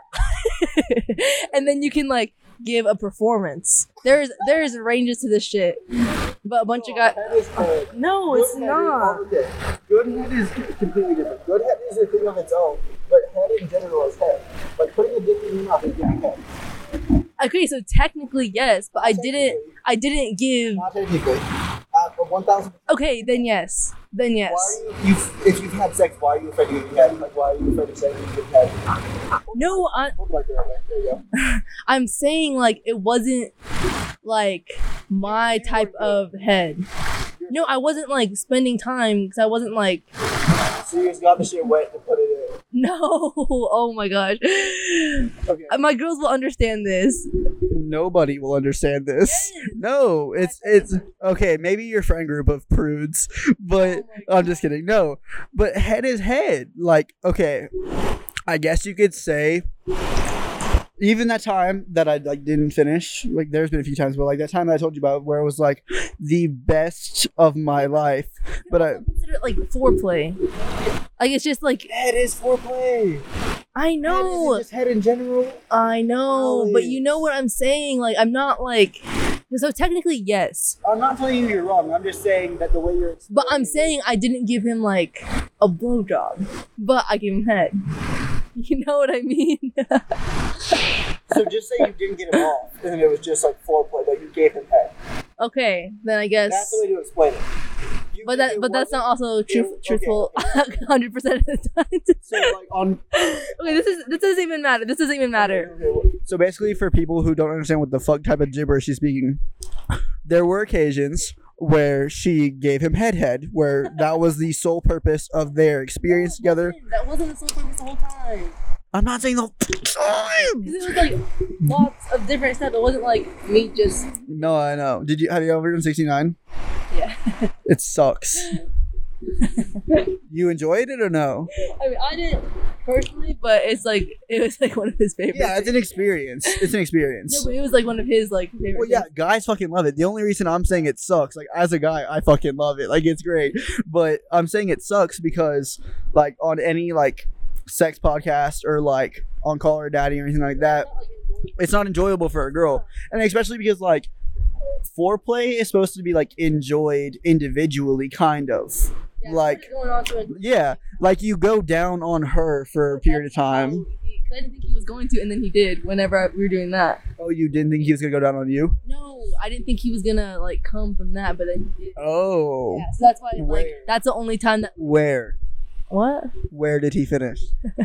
and then you can like give a performance. There's there's ranges to this shit. But a bunch of guys. Is. No, it's Good is- not. okay. Good head is completely different. Good head is a thing of its own, but head in general is head. Like putting a dick in your mouth is giving head. Okay, so technically yes, but I didn't. I didn't give. Not technically. Uh, one thousand. Okay, then yes. Then yes. Why are you, you? If you've had sex, why are you afraid give head? Like, why are you afraid of saying you give head? No, I. Like, there, there you go. I'm saying like it wasn't like my type of head. No, I wasn't like spending time because I wasn't like So you just got the shit wet to put it no. Oh my gosh. Okay. My girls will understand this. Nobody will understand this. No, it's it's okay. Maybe your friend group of prudes, but oh I'm just kidding. No, but head is head. Like, okay, I guess you could say. Even that time that I like didn't finish, like there's been a few times, but like that time that I told you about, where it was like the best of my life. But I consider it like foreplay. Like it's just like head is foreplay. I know, isn't just head in general. I know, but you know what I'm saying. Like I'm not like. So technically, yes, I'm not telling you you're wrong. I'm just saying that the way you're. but I'm saying I didn't give him like a blowjob, but I gave him head. You know what I mean? So just say you didn't get him off, and it was just like foreplay, but you gave him head. okay, then I guess. That's the way to explain it. You- But that, but that's wasn't- also truth, truthful, hundred percent of the time. So like on. okay, this is this doesn't even matter. This doesn't even matter. So basically, for people who don't understand what the fuck type of gibberish she's speaking, there were occasions where she gave him head head, where that was the sole purpose of their experience together. That wasn't the sole purpose the whole time. I'm not saying the whole time. it was like lots of different stuff. It wasn't like me just No, I know. Did you have you ever done 69? yeah. It sucks. you enjoyed it or no? I mean, I didn't personally, but it's like it was like one of his favorites. Yeah, it's an experience. It's an experience. No, but it was like one of his like favorite. Well, yeah, things. guys fucking love it. The only reason I'm saying it sucks, like as a guy, I fucking love it. Like it's great. But I'm saying it sucks because, like, on any like sex podcast or like on Call Her Daddy or anything like that, it's not enjoyable for a girl, and especially because like foreplay is supposed to be like enjoyed individually, kind of. Yeah, like- going on to a- Yeah, like you go down on her for a period of time. Oh, I didn't think he was going to, and then he did. Whenever we were doing that. Oh, you didn't think he was gonna go down on you? No, I didn't think he was gonna like come from that, but then he did. Oh, Yeah, so that's why like Where? that's the only time that where? what Where did he finish?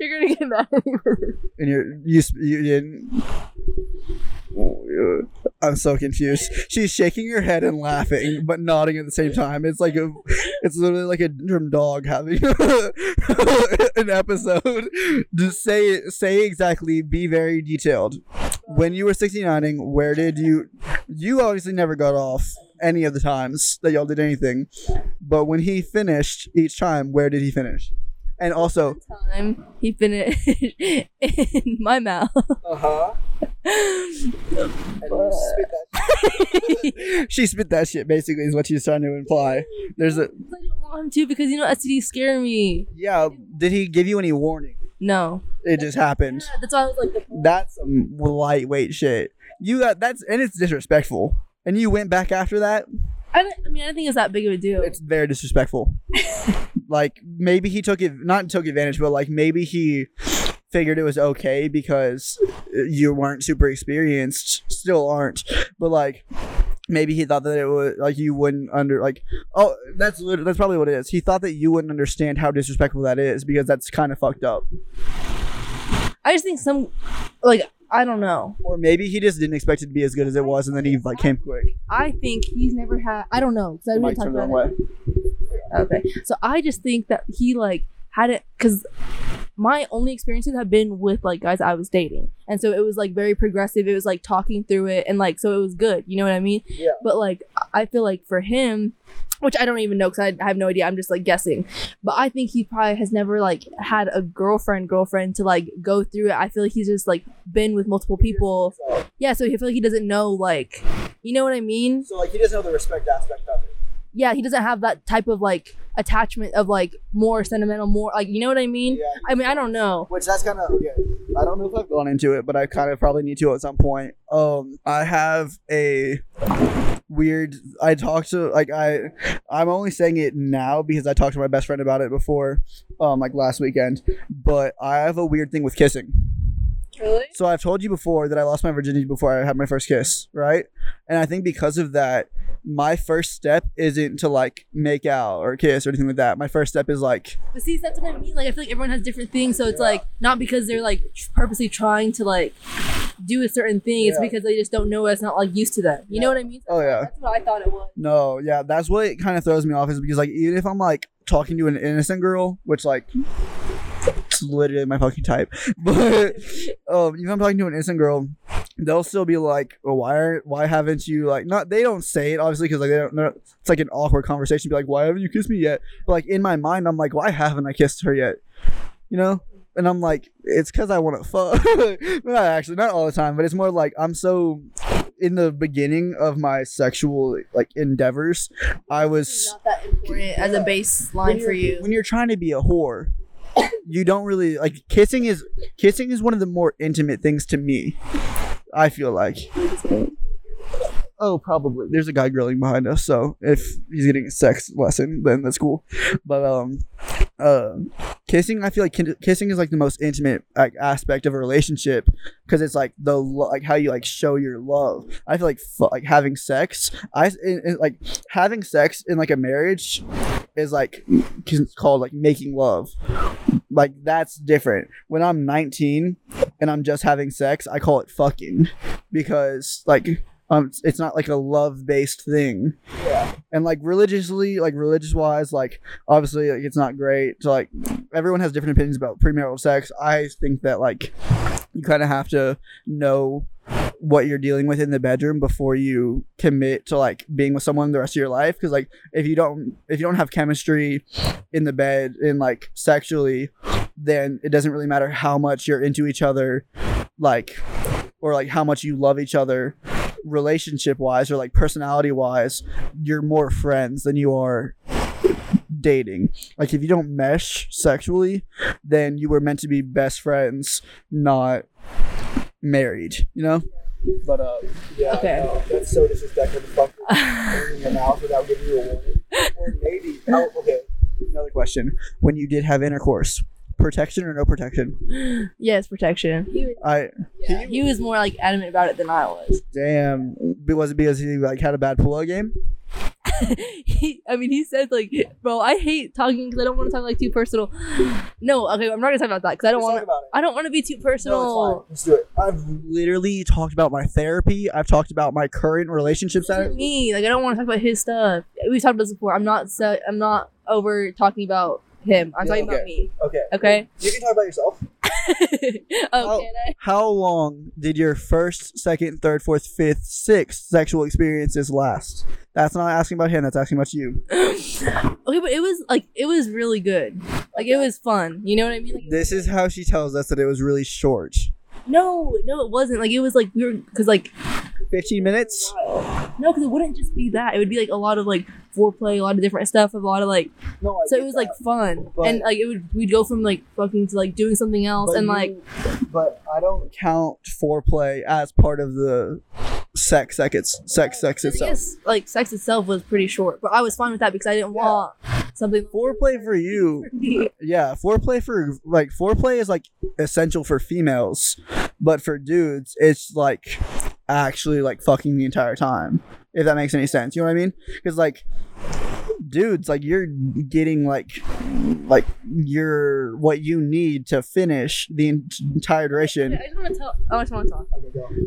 you're gonna get mad at me. And you're you you didn't. Oh, yeah. I'm so confused. She's shaking her head and laughing, but nodding at the same time. It's like a, it's literally like a drum dog having an episode. Just say. Say exactly. Be very detailed. When you were 69ing, where did you? You obviously never got off any of the times that y'all did anything, but when he finished each time, where did he finish? And also, Time he finished in my mouth. uh huh. she spit that shit basically is what she's trying to imply. There's a I didn't want him to because you know STDs scare me. yeah. Did he give you any warning? No, It just happened. yeah, that's why I was like, the, That's some lightweight shit. You got that's and it's disrespectful. And you went back after that. I, I mean, I don't think it's that big of a deal. It's very disrespectful. like maybe he took it not took advantage, but like maybe he figured it was okay because you weren't super experienced, still aren't. But like maybe he thought that it was like you wouldn't under like oh that's that's probably what it is. He thought that you wouldn't understand how disrespectful that is because that's kind of fucked up. I just think some, like, I don't know. Or maybe he just didn't expect it to be as good as it was, and then he like came quick. I think he's never had. I don't know because I really talked about it. way. Okay, so I just think that he like had it because my only experiences have been with like guys I was dating, and so it was like very progressive. It was like talking through it, and like so it was good. You know what I mean? Yeah. But like I feel like for him, which I don't even know because I have no idea. I'm just like guessing. But I think he probably has never like had a girlfriend girlfriend to like go through it. I feel like he's just like been with multiple people. Yeah, so I feel like he doesn't know like, you know what I mean? So like he doesn't know the respect aspect of it. Yeah, he doesn't have that type of like attachment of like more sentimental, more like you know what I mean. Yeah. I mean, I don't know. Which that's kind of okay. I don't know if I've gone into it, but I kind of probably need to at some point. Um, I have a weird. I talked to like I. I'm only saying it now because I talked to my best friend about it before, um, like last weekend. But I have a weird thing with kissing. Really? So I've told you before that I lost my virginity before I had my first kiss, right? And I think because of that, my first step isn't to like make out or kiss or anything like that. My first step is like But see, that's what I mean. Like, I feel like everyone has different things, so it's like not because they're like purposely trying to like do a certain thing. It's Yeah. because they just don't know. It's not like used to that. You know what I mean? Oh, yeah. That's what I thought it was. No, yeah, that's what it kind of throws me off is because like even if I'm like talking to an innocent girl, which like literally my fucking type, but um, even if I'm talking to an innocent girl, they'll still be like, oh, "Why are why haven't you like not?" They don't say it obviously because like they don't. It's like an awkward conversation. Be like, "Why haven't you kissed me yet?" But like in my mind, I'm like, "Why haven't I kissed her yet?" You know. And I'm like, it's because I want to fuck. not actually, not all the time, but it's more like I'm so in the beginning of my sexual like endeavors, I was Not that important as a baseline for you. when you're trying to be a whore. You don't really like kissing is kissing is one of the more intimate things to me. I feel like. Oh, probably. There's a guy grilling behind us, so if he's getting a sex lesson, then that's cool. But um, uh, kissing, I feel like kissing is like the most intimate like aspect of a relationship because it's like the lo- like how you like show your love. I feel like fu- like having sex, I like having sex in like a marriage is like it's called like making love. Like that's different. When I'm 19 and I'm just having sex, I call it fucking because like um it's not like a love based thing. Yeah. And like religiously, like religious wise, like obviously like it's not great. So like everyone has different opinions about premarital sex. I think that like you kind of have to know what you're dealing with in the bedroom before you commit to like being with someone the rest of your life. Because like if you don't if you don't have chemistry in the bed and like sexually then it doesn't really matter how much you're into each other like or like how much you love each other relationship wise or like personality wise you're more friends than you are dating. Like if you don't mesh sexually then you were meant to be best friends not married you know but uh yeah Okay. no, that's so disrespectful to fuck in your mouth without giving you a warning or maybe oh, okay another question when you did have intercourse protection or no protection? Yes, protection. He was, I yeah, he was more like adamant about it than I was. damn. Was it because he like had a bad pull-out game? he, I mean, he said like, bro, I hate talking because I don't want to talk like too personal. No, okay, I'm not gonna talk about that because I don't want. to about. I don't want to be too personal. Let's do it. I've literally talked about my therapy. I've talked about my current relationship status. me, like I don't want to talk about his stuff. We've talked about this before. I'm not. So, I'm not over talking about him. I'm Yeah, talking about me. Okay. Okay. You can talk about yourself. oh, I? How long did your first, second, third, fourth, fifth, sixth sexual experiences last? That's not asking about him. That's asking about you. Okay, but it was like it was really good. Like it was fun. You know what I mean? Like, This is how she tells us that it was really short. no, no, it wasn't. Like it was like we were because like 15 minutes? no, because it wouldn't just be that. It would be like a lot of like foreplay, a lot of different stuff, a lot of like. No, I So it was that. like fun, But- and like it would we'd go from like fucking to like doing something else, and you- like But I don't count foreplay as part of the sex seconds. Sex sex itself. guess like sex itself was pretty short, but I was fine with that because I didn't want something. Foreplay for you Yeah, foreplay for like foreplay is like essential for females, but for dudes, it's like actually like fucking the entire time. If that makes any sense, you know what I mean? Because like dudes, like you're getting like like your what you need to finish the en- entire duration. I just want to tell. I just want to talk.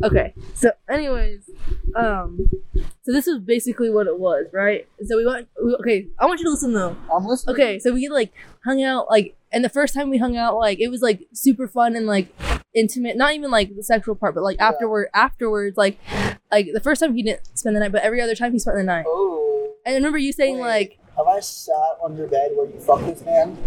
Okay. So, anyways, um, so this was basically what it was, right? So we went. We, okay, I want you to listen though. I'm listening. Okay, so we like hung out like, and the first time we hung out, like it was like super fun and like intimate. Not even like the sexual part, but like Yeah. afterward, afterwards, like, like the first time he didn't spend the night, but every other time he spent the night. Oh, And I remember you saying Wait. like, have I sat on your bed where you fuck this man?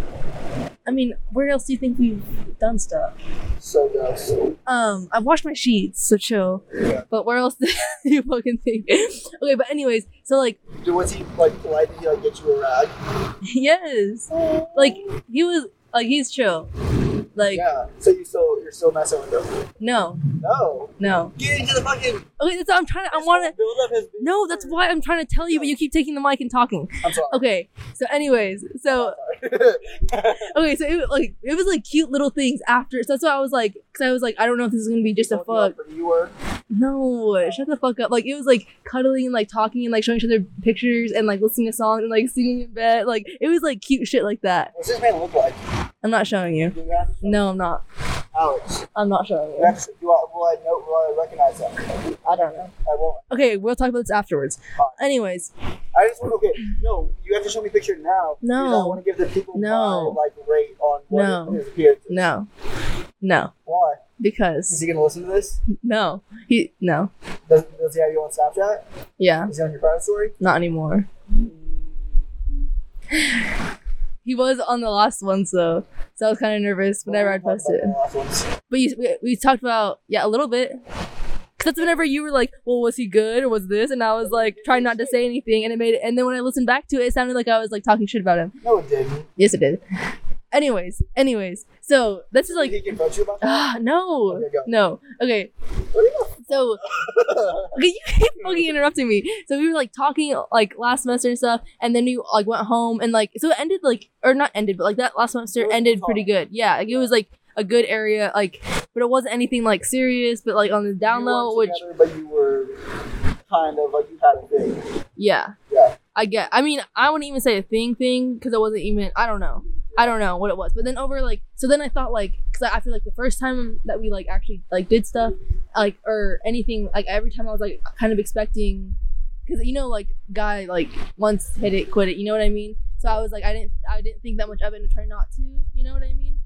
I mean, where else do you think we've done stuff? So gross. Um, I've washed my sheets, so chill. Yeah. But where else do you fucking think? okay, but anyways, so like, Was he like polite? Did he like get you a rag? yes, like he was like he's chill. Like Yeah. So you still you're still messing with him? no, No. no. Get into the fucking. Okay, that's what I'm trying to. I want to. build up his. No, that's why I'm trying to tell you, but you keep taking the mic and talking. I'm sorry. Okay, so anyways, so okay, so it was like it was like cute little things after. So that's why I was like, because I was like, I don't know if this is gonna be just a fuck. You were. No, shut the fuck up. Like it was like cuddling and like talking and like showing each other pictures and like listening to songs and like singing in bed. Like it was like cute shit like that. What's this man look like? I'm not showing you. You have to show- No, I'm not. Alex. I'm not showing You to, do I, will I know? Will I recognize that? I don't know. I won't. Okay, we'll talk about this afterwards. Fine. Anyways, I just want. Okay. No, you have to show me a picture now. No. I want to give the people No. my like rate on what No. his appearance. no, no, Why? Because. Is he gonna listen to this? no, he no, Does, does he have you on Snapchat? yeah, Is he on your private story? not anymore. Mm. He was on the last one, so so I was kind of nervous whenever I'd post it. But you, we, we talked about yeah a little bit. Cause that's whenever you were like, well, was he good or was this? And I was like trying not to say anything, and it made it. And then when I listened back to it, it sounded like I was like talking shit about him. No, it didn't. Yes, it did. Anyways, anyways, so this is Like, like he confront you about that? no, Okay, go. no, okay. What you So okay, you keep fucking interrupting me. So we were like talking like last semester and stuff, and then we like went home and like so it ended like or not ended, but like that last semester was ended pretty good. Yeah, like it was like a good area, like but it wasn't anything like serious, but like on the down low, which together, but you were kind of like you had a thing. yeah, Yeah. I get. I mean, I wouldn't even say a thing thing because it wasn't even. I don't know. I don't know what it was. But then over like so then I thought like because I feel like the first time that we like actually like did stuff like or anything like every time I was like kind of expecting because you know like guy like once hit it quit it you know what I mean. So I was like I didn't I didn't think that much of it and try not to you know what I mean.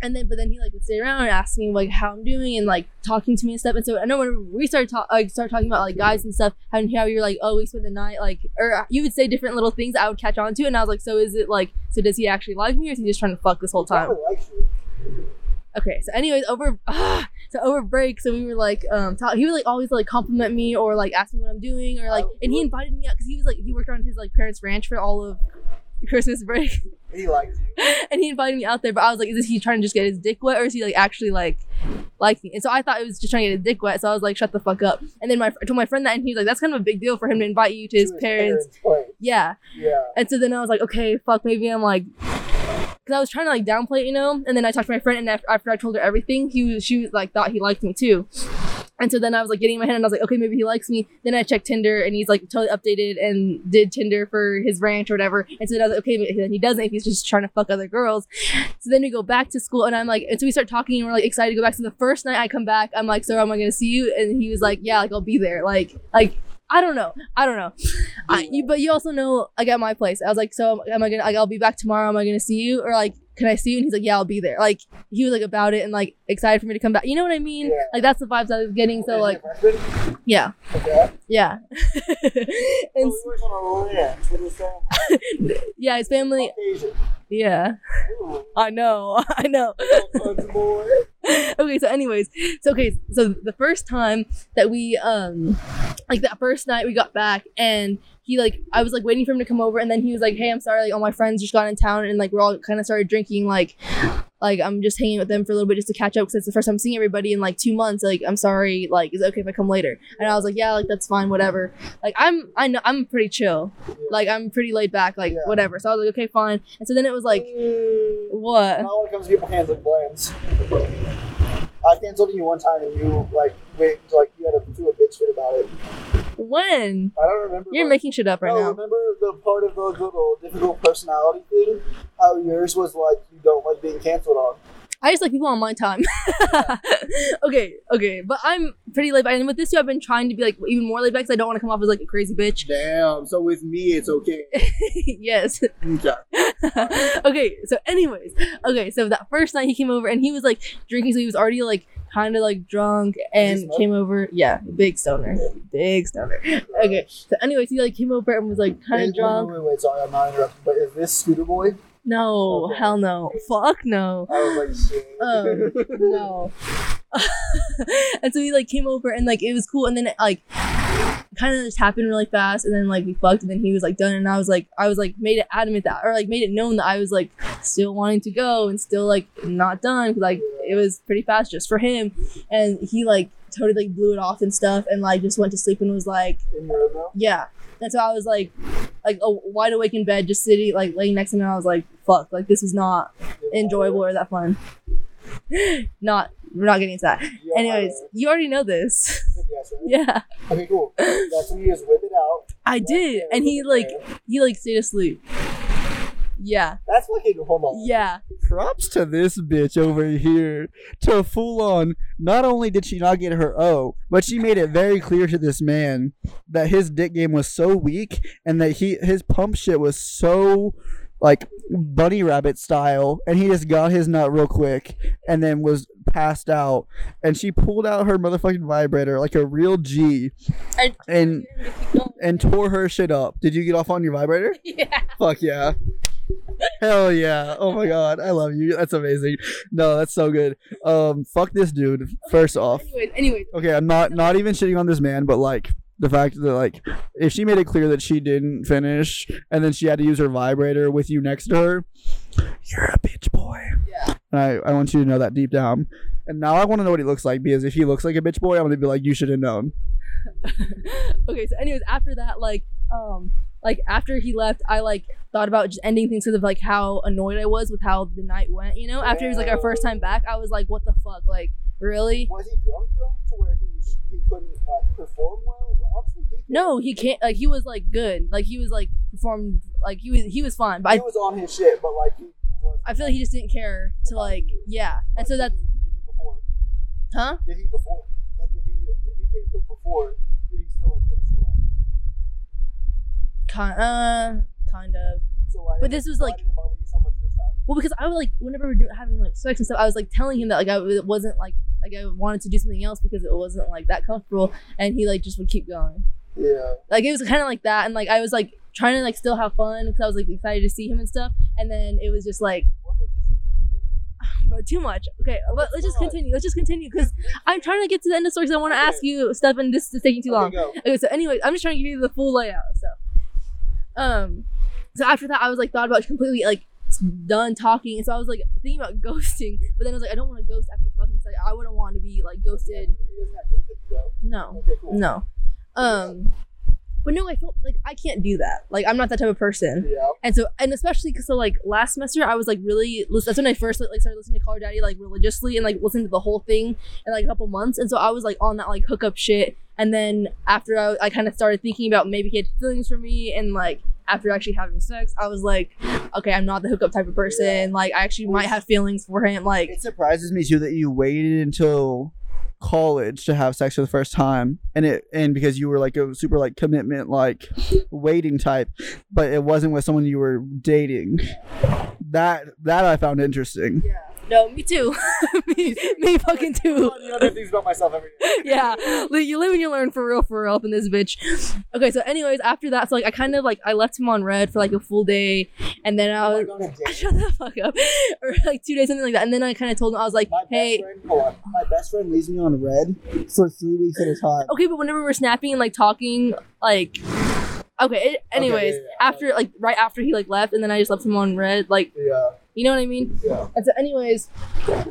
And then, but then he like would sit around and ask me like how I'm doing and like talking to me and stuff. And so I know when we started talk, like start talking about like guys and stuff, and how you're like, oh, we spent the night, like, or you would say different little things I would catch on to, and I was like, so is it like, so does he actually like me, or is he just trying to fuck this whole time? You. Okay, so anyways, over so over break, so we were like, um, talk, he would like always like compliment me or like ask me what I'm doing or like, and he invited me out because he was like he worked on his like parents' ranch for all of Christmas break. He likes you. and he invited me out there, but I was like, is he trying to just get his dick wet or is he like actually like like me? And so I thought it was just trying to get his dick wet. So I was like, shut the fuck up. And then my I told my friend that, and he was like, that's kind of a big deal for him to invite you to his To parents. place. Yeah. Yeah. And so then I was like, okay, fuck, maybe I'm like because I was trying to like downplay it, you know. And then I talked to my friend, and after, after I told her everything, he was she was like thought he liked me too. And so then I was like getting in my head, and I was like, okay, maybe he likes me. Then I checked Tinder, and he's like totally updated and did Tinder for his ranch or whatever. And so then I was like, okay, then he doesn't he's just trying to fuck other girls. So then we go back to school, and I'm like, and so we start talking, and we're like excited to go back. So the first night I come back, I'm like, so am I gonna see you? And he was like, yeah, like I'll be there. Like, like I don't know, I don't know. I, you, but you also know, like at my place, I was like, so am I gonna? Like, I'll be back tomorrow. Am I gonna see you? Or like, can I see you? And he's like, yeah, I'll be there. Like, he was like about it and like excited for me to come back. You know what I mean? Yeah. Like that's the vibes I was getting. So like, yeah, Okay. yeah, and So we worked on a ranch with his family. yeah, his family. Yeah, I know, I know. okay, so anyways, so okay, so the first time that we um like that first night we got back and he like I was like waiting for him to come over and then he was like, Hey, I'm sorry, like all my friends just got in town and like we're all kind of started drinking like like I'm just hanging with them for a little bit just to catch up because it's the first time seeing everybody in like two months. Like, I'm sorry, like, is it okay if I come later? And I was like, Yeah, like that's fine, whatever. Like I'm I know I'm pretty chill. Like I'm pretty laid back, like Yeah. whatever. So I was like, Okay, fine. And so then it was like Mm, what? Not when it comes to people handling plans. I canceled you one time and you like wait like you had a do a bitch fit about it. When? I don't remember. You're making shit up right no, now. remember the part of the little difficult personality thing? How yours was like you don't like being canceled on. I just like people on my time. okay, okay, but I'm pretty laid back, and with this too, I've been trying to be like even more laid back because I don't want to come off as like a crazy bitch. Damn. So with me, it's okay. yes. Okay. okay. So, anyways, okay. So that first night he came over and he was like drinking, so he was already like kind of like drunk and came over. Yeah, big stoner, big stoner. Okay. So, anyways, he like came over and was like kind of drunk. Wait, wait, wait, sorry, I'm not interrupting. But is this Scooter Boy? No, Okay. hell no, fuck no. I was like, shit. Um, no. and so he like came over and like it was cool and then it like kind of just happened really fast and then like we fucked and then he was like done and I was like I was like made it adamant that or like made it known that I was like still wanting to go and still like not done 'cause, like it was pretty fast just for him. And he like totally like blew it off and stuff and like just went to sleep and was like In yeah. And so I was like like oh, wide awake in bed just sitting like laying next to him and I was like fuck like this was not enjoyable or that fun. Not we're not getting into that. Yeah, anyways I- you already know this. Yes, yeah. Okay, cool. That's when you just whip it out. i did. and he like he like stayed asleep yeah That's fucking hold on. yeah Props to this bitch over here. To full on. Not only did she not get her O, but she made it very clear to this man that his dick game was so weak and that he his pump shit was so like bunny rabbit style and he just got his nut real quick and then was passed out and she pulled out her motherfucking vibrator like a real G and and tore her shit up. Did you get off on your vibrator? yeah Fuck yeah. Hell yeah. Oh my god. I love you. That's amazing. No, that's so good. Um fuck this dude. First off. anyways anyways Okay, I'm not not even shitting on this man, but like the fact that like if she made it clear that she didn't finish and then she had to use her vibrator with you next to her, you're a bitch boy. Yeah. And I, I want you to know that deep down. And now I want to know what he looks like because if he looks like a bitch boy, I'm gonna be like, you should have known. okay so anyways after that like um like after he left i like thought about just ending things because of like how annoyed i was with how the night went you know after it was like our first time back i was like what the fuck like really Was he drunk drunk to where he he couldn't like perform well? He no he can't like he was like good like he was like performed like he was he was fine but he i was on his shit, but like he was. i feel like he just didn't care to like yeah and so that's Did huh Did he before? Like if he if he came quick before, did he still like finish? Kind uh kind of So why But this was, like- did it bother you so much this time? Well, because I was like, whenever we were doing, having like sex and stuff, I was like telling him that like I it wasn't like like I wanted to do something else because it wasn't like that comfortable, and he like just would keep going. Yeah. Like it was kind of like that, and like I was like trying to like still have fun because I was like excited to see him and stuff, and then it was just like but too much. Okay, but let's just continue. Let's just continue because I'm trying to get to the end of the story. Because I want to ask you stuff, and this is taking too long. Okay. Okay, so anyway, I'm just trying to give you the full layout of stuff. Um, so after that, I was like thought about completely like done talking, and so I was like thinking about ghosting, but then I was like, I don't want to ghost after fucking. Like, I wouldn't want to be like ghosted. He doesn't have to do though. No, no. Um, But no, I felt like I can't do that. Like I'm not that type of person. Yeah. And so, and especially because so like last semester, I was like really. That's when I first like started listening to Call Her Daddy like religiously and like listening to the whole thing in like a couple months. And so I was like on that like hookup shit. And then after I, I kind of started thinking about maybe he had feelings for me, and like after actually having sex, I was like, okay, I'm not the hookup type of person. Like I actually might have feelings for him. Like It surprises me too that you waited until college to have sex for the first time and it and because you were like a super like commitment like waiting type but it wasn't with someone you were dating that that i found interesting Yeah. no, me too. me, me fucking too. other things about myself every day yeah, you live and you learn for real, for real up in this bitch. Okay, so anyways, after that, so like I kind of like I left him on red for like a full day, and then I oh was shut the fuck up, or like two days, something like that, and then I kind of told him I was like, my hey. best friend my best friend leaves me on red for three weeks at a time Okay, but whenever we're snapping and like talking, like, okay. It, anyways, yeah, yeah. after like right after he like left, and then I just left him on red, like, yeah you know what I mean? yeah And so, anyways,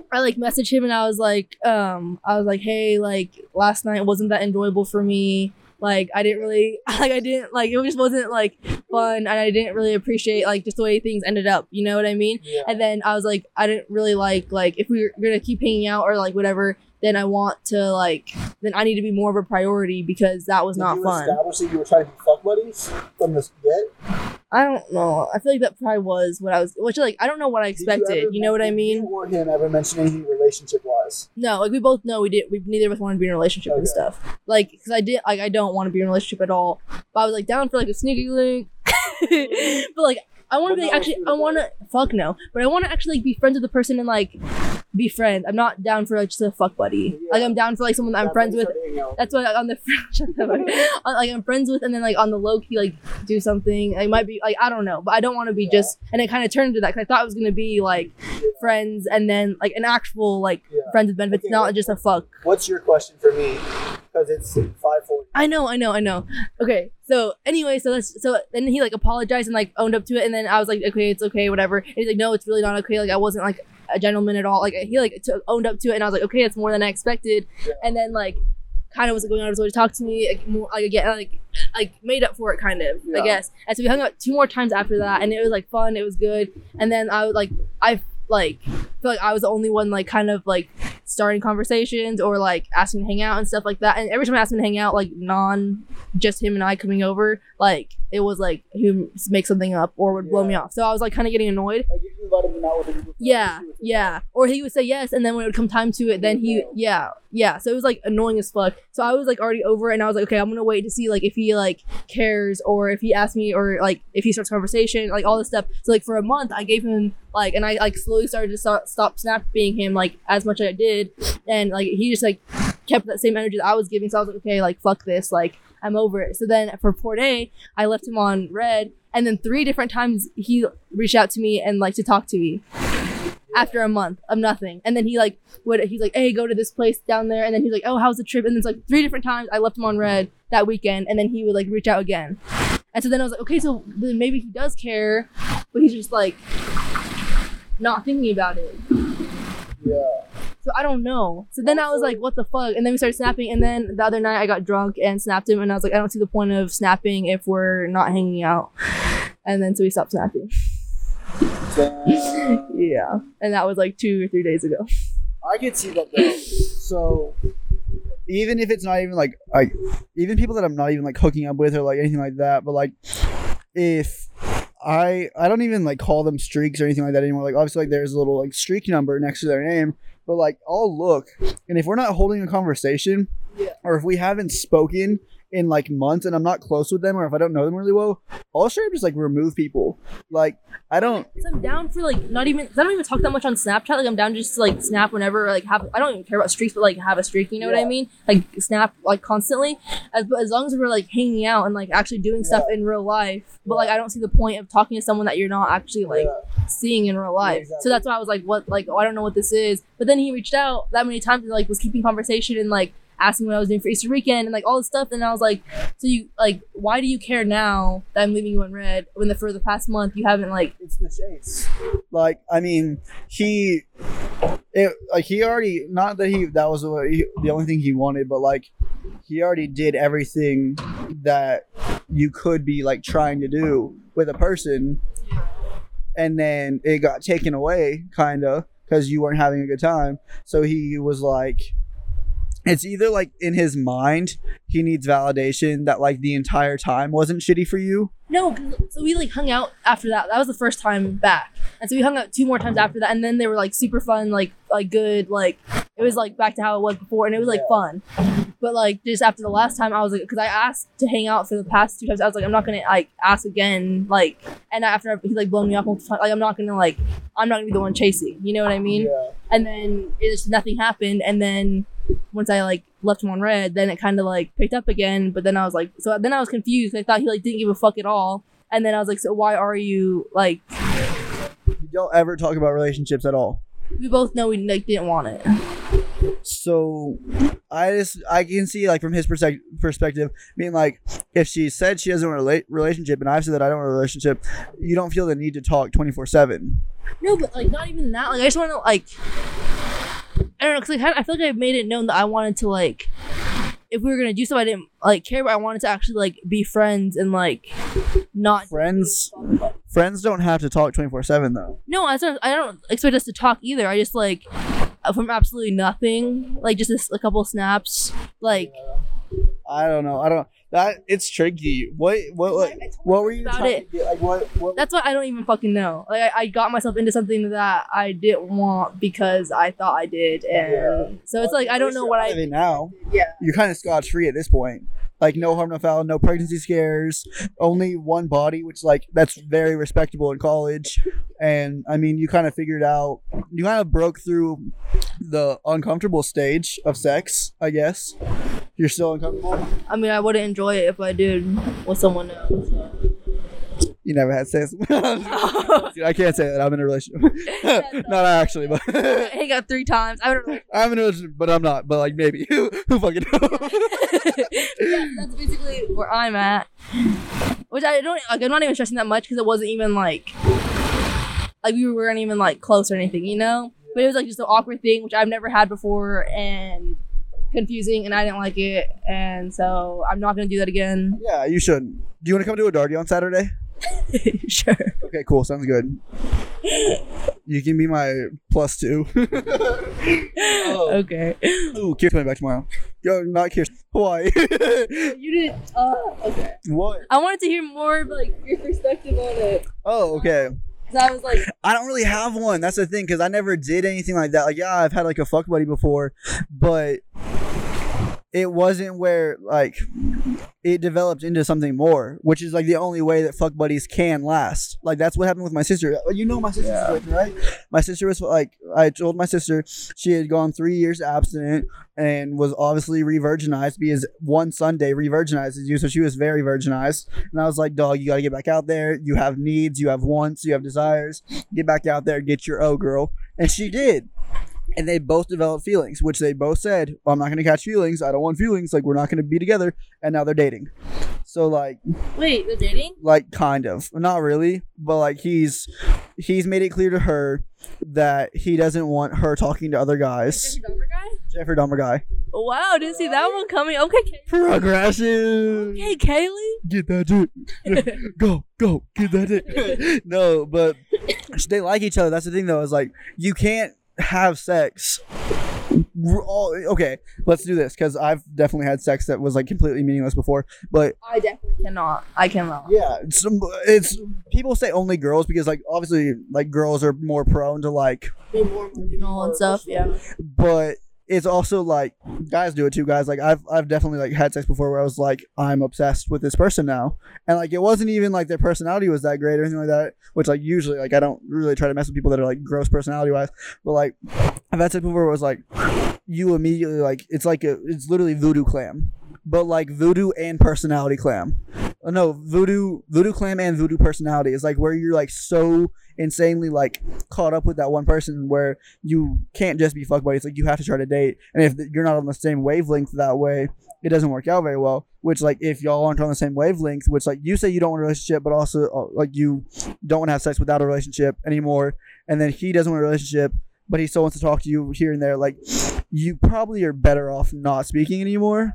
I like messaged him and I was like, um, I was like, hey, like last night wasn't that enjoyable for me. Like I didn't really like I didn't like it just wasn't like fun and I didn't really appreciate like just the way things ended up. You know what I mean? yeah And then I was like, I didn't really like like if we were gonna keep hanging out or like whatever, then I want to like then I need to be more of a priority because that was not fun. establish that you were trying to be fuck buddies from the get I don't know. I feel like that probably was what I was which like I don't know what I expected. You know what I mean? you or him ever mention anything relationship wise No, like we both know we did. We neither of us wanted to be in a relationship and stuff. Like, because I did, like, I don't want to be in a relationship at all. But I was like down for like a sneaky link. but like, I want to be actually. I want to fuck no, but I want to actually like be friends with the person and like be friends. I'm not down for like just a fuck buddy. Yeah. Like I'm down for like someone that I'm friends with. That's what like, on the shut the fuck- on, uh, like I'm friends with, and then like on the low key like do something. Like might be like I don't know, but I don't want to be Yeah. just. And it kind of turned into that because I thought it was gonna be like friends and then like an actual like Yeah. friends with benefits, Okay, not just a fuck. What's your question for me? Because it's hmm. five forty. I know, I know, I know. Okay, so anyway, so that's so then he like apologized and like owned up to it, and then I was like, okay, it's okay, whatever. And he's like, no, it's really not okay. Like I wasn't like a gentleman at all. Like he like t- owned up to it, and I was like, okay, it's more than I expected. Yeah. And then like kind of was going out of his way to talk to me, like more like again, like like made up for it, kind of, Yeah. I guess. And so we hung out two more times after that, and it was like fun, it was good. And then I was like, I like feel like I was the only one like kind of like starting conversations or like asking to hang out and stuff like that. And every time I asked him to hang out, like non just him and I coming over, like it was like he would make something up or would blow me off. So I was like kind of getting annoyed. Like if you invited him out with a group of friends, Yeah, he would say yeah. Or he would say yes, and then when it would come time to it, then he, yeah, yeah. So it was like annoying as fuck. So I was like already over, it, and I was like, okay, I'm gonna wait to see like if he like cares or if he asks me or like if he starts conversation, like all this stuff. So like for a month, I gave him like, and I like slowly started to stop, stop snapping him like as much as I did, and like he just like kept that same energy that I was giving. So I was like, okay, like fuck this, like I'm over it. So then for Port A, I left him on red, and then three different times he reached out to me and like to talk to me after a month of nothing. And then he like would he's like, hey, go to this place down there. And then he's like, oh, how's the trip? And then it's like three different times I left him on red that weekend, and then he would like reach out again. And so then I was like, okay, so then maybe he does care, but he's just like not thinking about it. Yeah. So I don't know. So then I was like, what the fuck? And then we started snapping. And then the other night I got drunk and snapped him. And I was like, I don't see the point of snapping if we're not hanging out. And then so we stopped snapping. Damn. Yeah. And that was like two or three days ago. I could see that though. So even if it's not even like like even people that I'm not even like hooking up with or like anything like that, but like if I I don't even like call them streaks or anything like that anymore. Like obviously like there's a little like streak number next to their name, but like I'll look and if we're not holding a conversation Yeah. or if we haven't spoken in like months and I'm not close with them or if I don't know them really well, I'll straight up just like remove people. Like I don't I'm down for like not even. I don't even talk that much on Snapchat. Like I'm down just to like snap whenever like have. I don't even care about streaks, but like have a streak. You know what I mean? Like snap like constantly. As as long as we're like hanging out and like actually doing stuff in real life. But like I don't see the point of talking to someone that you're not actually like yeah. seeing in real life. exactly. So that's why I was like, what? Like oh, I don't know what this is. But then he reached out that many times and like was keeping conversation and like asking what I was doing for Easter weekend and like all this stuff. And I was like, so you like, why do you care now that I'm leaving you in red when the for the past month you haven't like it's the chase. Like, I mean, he, it, like he already not that he that was he, the only thing he wanted, but like he already did everything that you could be like trying to do with a person and then it got taken away kind of because you weren't having a good time so he was like it's either like in his mind he needs validation that like the entire time wasn't shitty for you No, so we like hung out after that. That was the first time back, and so we hung out two more times after that, and then they were like super fun, like like good, like it was like back to how it was before, and it was like fun. But like just after the last time, I was like, because I asked to hang out for the past two times, I was like, I'm not gonna like ask again, like, and after he like blown me off multiple times, like I'm not gonna like, I'm not gonna be the one chasing, you know what I mean? yeah and then it just nothing happened and then once i like left him on red then it kind of like picked up again but then i was like so then i was confused. I thought he like didn't give a fuck at all. And then i was like so why are you like did y'all ever talk about relationships at all. We both know we like didn't want it. So i just i can see like from his perspective perspective being like if she said she doesn't want a rela- relationship and i've said that i don't want a relationship you don't feel the need to talk 24-7 no but like not even that. Like i just want to like i don't know because like, i feel like i made it known that i wanted to like if we were gonna do something i didn't like care but i wanted to actually like be friends and like not friends friends don't have to talk 24-7 though No, I don't. I don't expect us to talk either. I just like uh, from absolutely nothing, like just a couple snaps, like i don't know i don't that it's tricky what what what, what were you About trying it. to get like what, what that's what I don't even fucking know. Like I, I got myself into something that I didn't want because I thought I did, and so it's like I don't know what I. now Yeah. you're kind of scotch free at this point. Like no harm, no foul, no pregnancy scares, only one body, which like that's very respectable in college. And I mean, you kind of figured out, you kind of broke through the uncomfortable stage of sex. I guess you're still uncomfortable. I mean, I wouldn't enjoy it if I did with someone else. so. You never had sex. Dude, I can't say that I'm in a relationship. not actually, but I got three times. I don't know. I'm in a relationship, but I'm not. But like maybe who, who fucking knows? yeah, that's basically where I'm at. Which I don't like. I'm not even stressing that much because it wasn't even like like we weren't even like close or anything, you know. But it was like just an awkward thing which I've never had before and confusing, and I didn't like it, and so I'm not gonna do that again. yeah, you shouldn't. Do you want to come to a darty on Saturday? sure. Okay, cool. Sounds good. You can be my plus two. oh. Okay. Ooh, Kir's coming back tomorrow. Yo, not Kir's. Hawaii. You didn't. Uh, okay. what? I wanted to hear more of like your perspective on it. Oh, okay. Cause I was like, I don't really have one. That's the thing, because I never did anything like that. Like, yeah, I've had like a fuck buddy before, but it wasn't where like it developed into something more, which is like the only way that fuck buddies can last. Like that's what happened with my sister. Uh, you know my sister's situation, right? My sister was like, I told my sister she had gone three years abstinent and was obviously re-virginized because one Sunday re-virginizes you, so she was very virginized. And I was like, dog, you gotta get back out there. You have needs, you have wants, you have desires. Get back out there, get your O girl. And she did. And they both developed feelings, which they both said, well, I'm not gonna catch feelings. I don't want feelings. Like we're not gonna be together. And now they're dating. So like wait, they're dating? like kind of not really but like he's he's made it clear to her that he doesn't want her talking to other guys Jeffrey Dahmer guy? jeffrey dahmer guy Wow, didn't see that one coming. Okay, Kay- progression okay, Kaylee. get that dick go go get that dick no but they like each other that's the thing though is like you can't have sex all- okay let's do this because i've definitely had sex that was like completely meaningless before but I definitely cannot. I cannot. Yeah, it's, um, it's people say only girls because like obviously like girls are more prone to like, Be more emotional and stuff. Yeah. but it's also like guys do it too. Guys like I've I've definitely like had sex before where I was like I'm obsessed with this person now, and like it wasn't even like their personality was that great or anything like that. Which like usually like I don't really try to mess with people that are like gross personality wise, but like I've had sex before where it was like you immediately like it's like a it's literally voodoo clam, but like voodoo and personality clam. Uh, no, voodoo voodoo clam and voodoo personality is like where you're like so insanely like caught up with that one person where you can't just be fuck buddies. Like you have to try to date, and if you're not on the same wavelength that way, it doesn't work out very well. Which like if y'all aren't on the same wavelength, which like you say you don't want a relationship, but also uh, like you don't want to have sex without a relationship anymore, and then he doesn't want a relationship, but he still wants to talk to you here and there. Like you probably are better off not speaking anymore,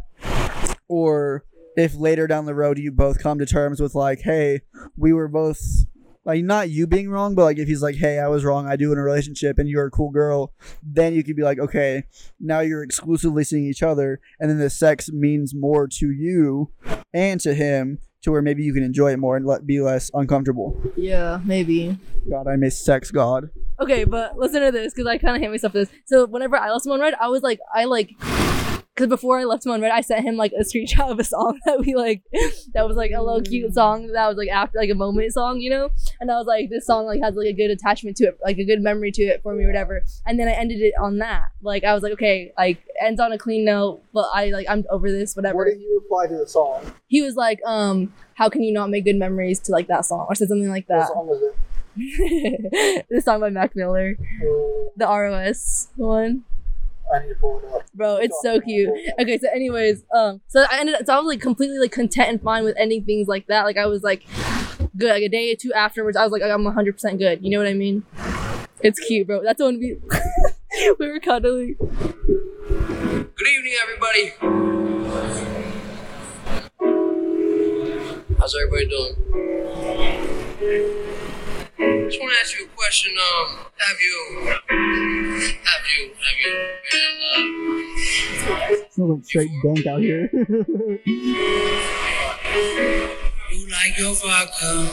or if later down the road you both come to terms with like, hey, we were both like not you being wrong, but like if he's like, hey, I was wrong, I do in a relationship, and you're a cool girl, then you could be like, okay, now you're exclusively seeing each other, and then the sex means more to you and to him, to where maybe you can enjoy it more and let be less uncomfortable. Yeah, maybe. God, I miss sex God. Okay, but listen to this because I kind of hate myself for this. So whenever I lost on read, I was like, I like, because before I left him on read, I sent him like a screenshot of a song that we like, that was like a little cute song that was like after like a moment song, you know. And I was like, this song like has like a good attachment to it, like a good memory to it for me, whatever. And then I ended it on that. Like I was like, okay, like ends on a clean note, but I like I'm over this, whatever. What did he reply to the song? He was like, um, how can you not make good memories to like that song or said something like that. What song was it? this song by Mac Miller, the ROS one. I need to pull it up. Bro, it's so cute. Okay, so anyways, um, so I ended, so I was like completely like content and fine with ending things like that. Like I was like good. Like a day or two afterwards, I was like I'm 100 percent good. You know what I mean? It's cute, bro. That's the one we we were cuddling. Good evening, everybody. How's everybody doing? Just want to ask you a question. Um, have you, have you, have you been in love? Smells like straight dank out here. You like your vodka,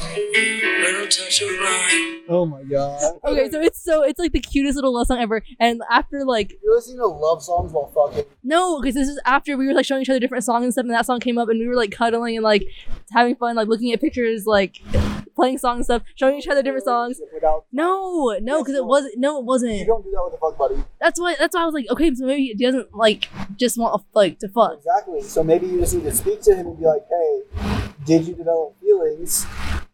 little touch of lime. oh my god. Okay, so it's so it's like the cutest little love song ever. And after like You're listening to love songs while fucking. no, because this is after we were like showing each other different songs and stuff, and that song came up, and we were like cuddling and like having fun, like looking at pictures, like playing songs and stuff, showing each other different songs. Without, No, no, because it wasn't. No, it wasn't. You don't do that with a fuck buddy. That's why. That's why I was like, okay, so maybe he doesn't like just want a, like to fuck. Exactly. So maybe you just need to speak to him and be like, hey, did you develop feelings?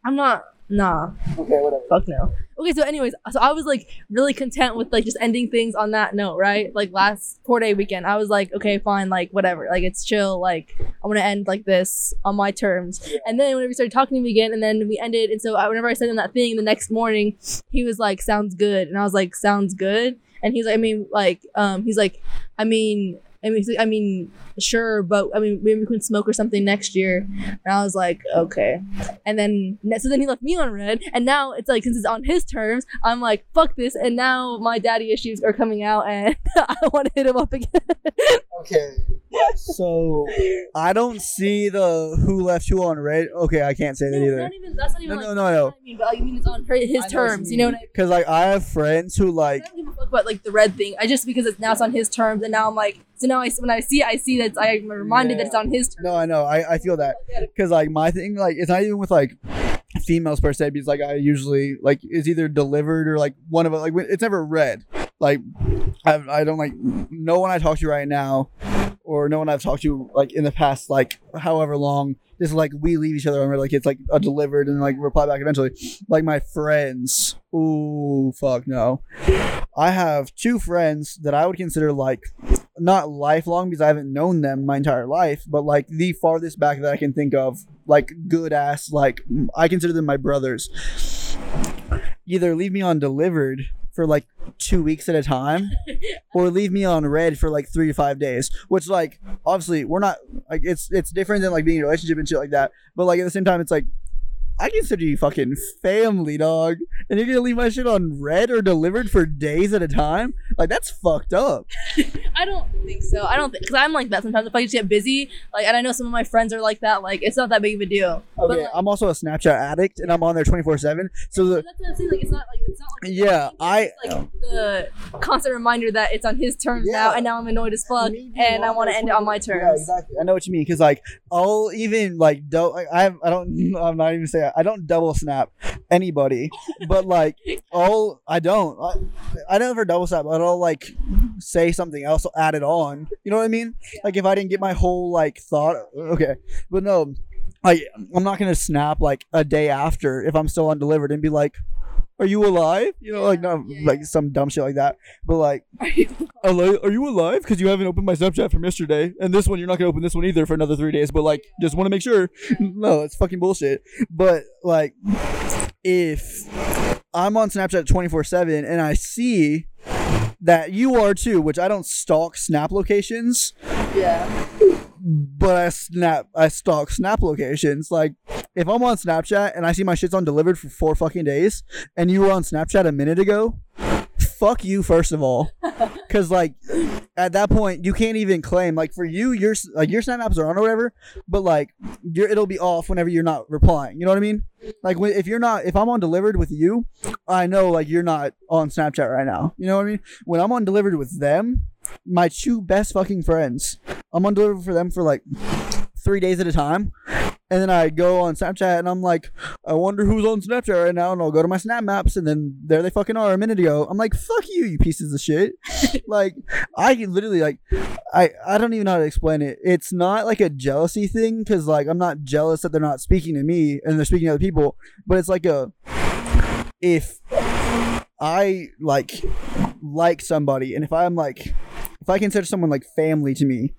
I'm not. Nah, Okay, whatever. fuck no. Okay, so anyways, so I was like really content with like just ending things on that note, right? Like last four day weekend, I was like, okay, fine, like whatever, like it's chill, like I'm gonna end like this on my terms. Yeah. And then whenever we started talking to him again, and then we ended, and so I, whenever I sent him that thing the next morning, he was like, sounds good, and I was like, sounds good, and he's like, I mean, like, um, he's like, I mean. I mean, I mean, sure, but I mean, maybe we can smoke or something next year. And I was like, okay. And then, so then he left me on read. And now it's like, since it's on his terms, I'm like, fuck this. And now my daddy issues are coming out and I want to hit him up again. Okay. So I don't see the who left who on read. Okay, I can't say that No, either. not even, that's not even No, like, no, no, no. I mean, but I mean, it's on her, his I terms. you You know what I mean? Because like I have friends who I like don't give a fuck about like the read thing. I just because it's now it's on his terms, and now I'm like, so now I when I see it, I see that I'm reminded that it's on his terms. no, I know, I, I feel that because like my thing like it's not even with like females per se because like I usually like is either delivered or like one of it like it's never read. Like I, I don't like no one I talk to right now or no one I've talked to like in the past like however long just like we leave each other on read like it's like a delivered and like reply back eventually. Like my friends, ooh fuck no. I have two friends that I would consider like not lifelong because I haven't known them my entire life, but like the farthest back that I can think of, like good ass, like I consider them my brothers. Either leave me on delivered for like two weeks at a time, or leave me on read for like three to five days. Which like obviously we're not like it's it's different than like being in a relationship and shit like that. But like at the same time, it's like I consider you fucking family, dog. And you're gonna leave my shit on read or delivered for days at a time? Like that's fucked up. I don't think so. I don't think because I'm like that sometimes. If I just get busy, like, and I know some of my friends are like that. Like, it's not that big of a deal. Oh, but, Okay, like, I'm also a Snapchat addict and I'm on there 24 7. So the that's what I'm saying. Like, it's not like it's not like Yeah, I- like the constant reminder that it's on his terms now, and now I'm annoyed as fuck, and I want to end it on my 24 terms. Yeah, exactly. I know what you mean because like I'll even like don't like, I I don't I'm not even saying I don't double snap anybody, but like I'll I don't I, I never double snap, but I'll like say something else, I'll add it on. You know what I mean? Like if I didn't get my whole like thought, okay, but no. I, I'm not gonna snap like a day after if I'm still undelivered and be like, "Are you alive?" You know, like no, yeah, like some dumb shit like that. But like, "Hello, are you alive? Because you haven't opened my Snapchat from yesterday, and this one you're not gonna open this one either for another three days. But like, just want to make sure. no, it's fucking bullshit. But like, if I'm on Snapchat 24 seven and I see that you are too, which I don't stalk Snap locations, Yeah. but I snap I stalk snap locations. Like if I'm on Snapchat and I see my shit's on delivered for four fucking days and you were on Snapchat a minute ago, fuck you first of all. Cause like at that point you can't even claim like for you your like your snap maps are on or whatever, but like your it'll be off whenever you're not replying. You know what I mean? Like when, if you're not if I'm on delivered with you, I know like you're not on Snapchat right now. You know what I mean? When I'm on delivered with them, my two best fucking friends, I'm on delivered for them for like three days at a time. And then I go on Snapchat and I'm like, I wonder who's on Snapchat right now. And I'll go to my Snap Maps and then there they fucking are a minute ago. I'm like, fuck you, you pieces of shit. like, I literally, like, I, I don't even know how to explain it. It's not like a jealousy thing because, like, I'm not jealous that they're not speaking to me and they're speaking to other people. But it's like a, if I, like, like somebody and if I'm like, if I consider someone like family to me,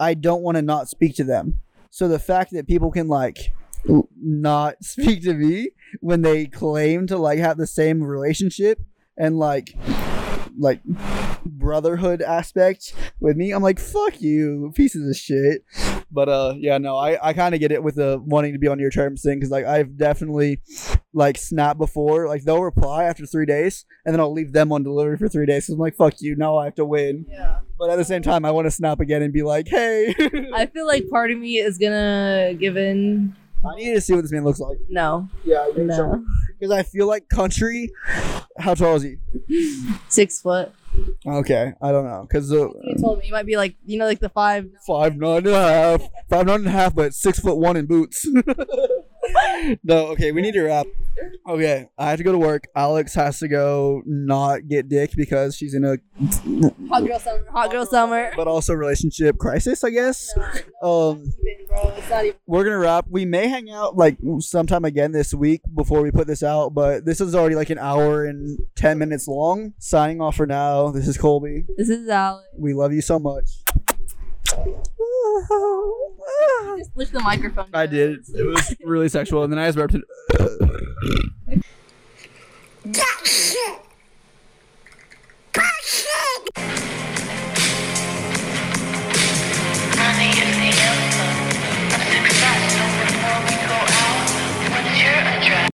I don't want to not speak to them. So the fact that people can like not speak to me when they claim to like have the same relationship and like like brotherhood aspect with me, I'm like fuck you, pieces of shit. But uh yeah, no, I I kind of get it with the wanting to be on your terms thing cuz like I've definitely like snapped before, like they'll reply after 3 days and then I'll leave them on delivery for 3 days. So I'm like fuck you, now I have to win. Yeah. But at the same time, I want to snap again and be like, "Hey, I feel like part of me is gonna give in. I need to see what this man looks like." No, Yeah, no. because I feel like country. How tall is he? Six foot. Okay, I don't know, because uh, You told me he might be like you know like the five. five nine and a half, five nine and a half, but six foot one in boots. no, okay, we need to wrap. Okay, I have to go to work. Alex has to go not get dick because she's in a, Hot girl summer. Hot girl summer. but also relationship crisis, I guess. Um. Even, bro, it's not even. we're gonna wrap. We may hang out like sometime again this week before we put this out, but this is already like an hour and ten minutes long. Signing off for now. This is Colby. This is Alex. We love you so much. Just lift the microphone. I did. It was really sexual, and then I just burped. it. God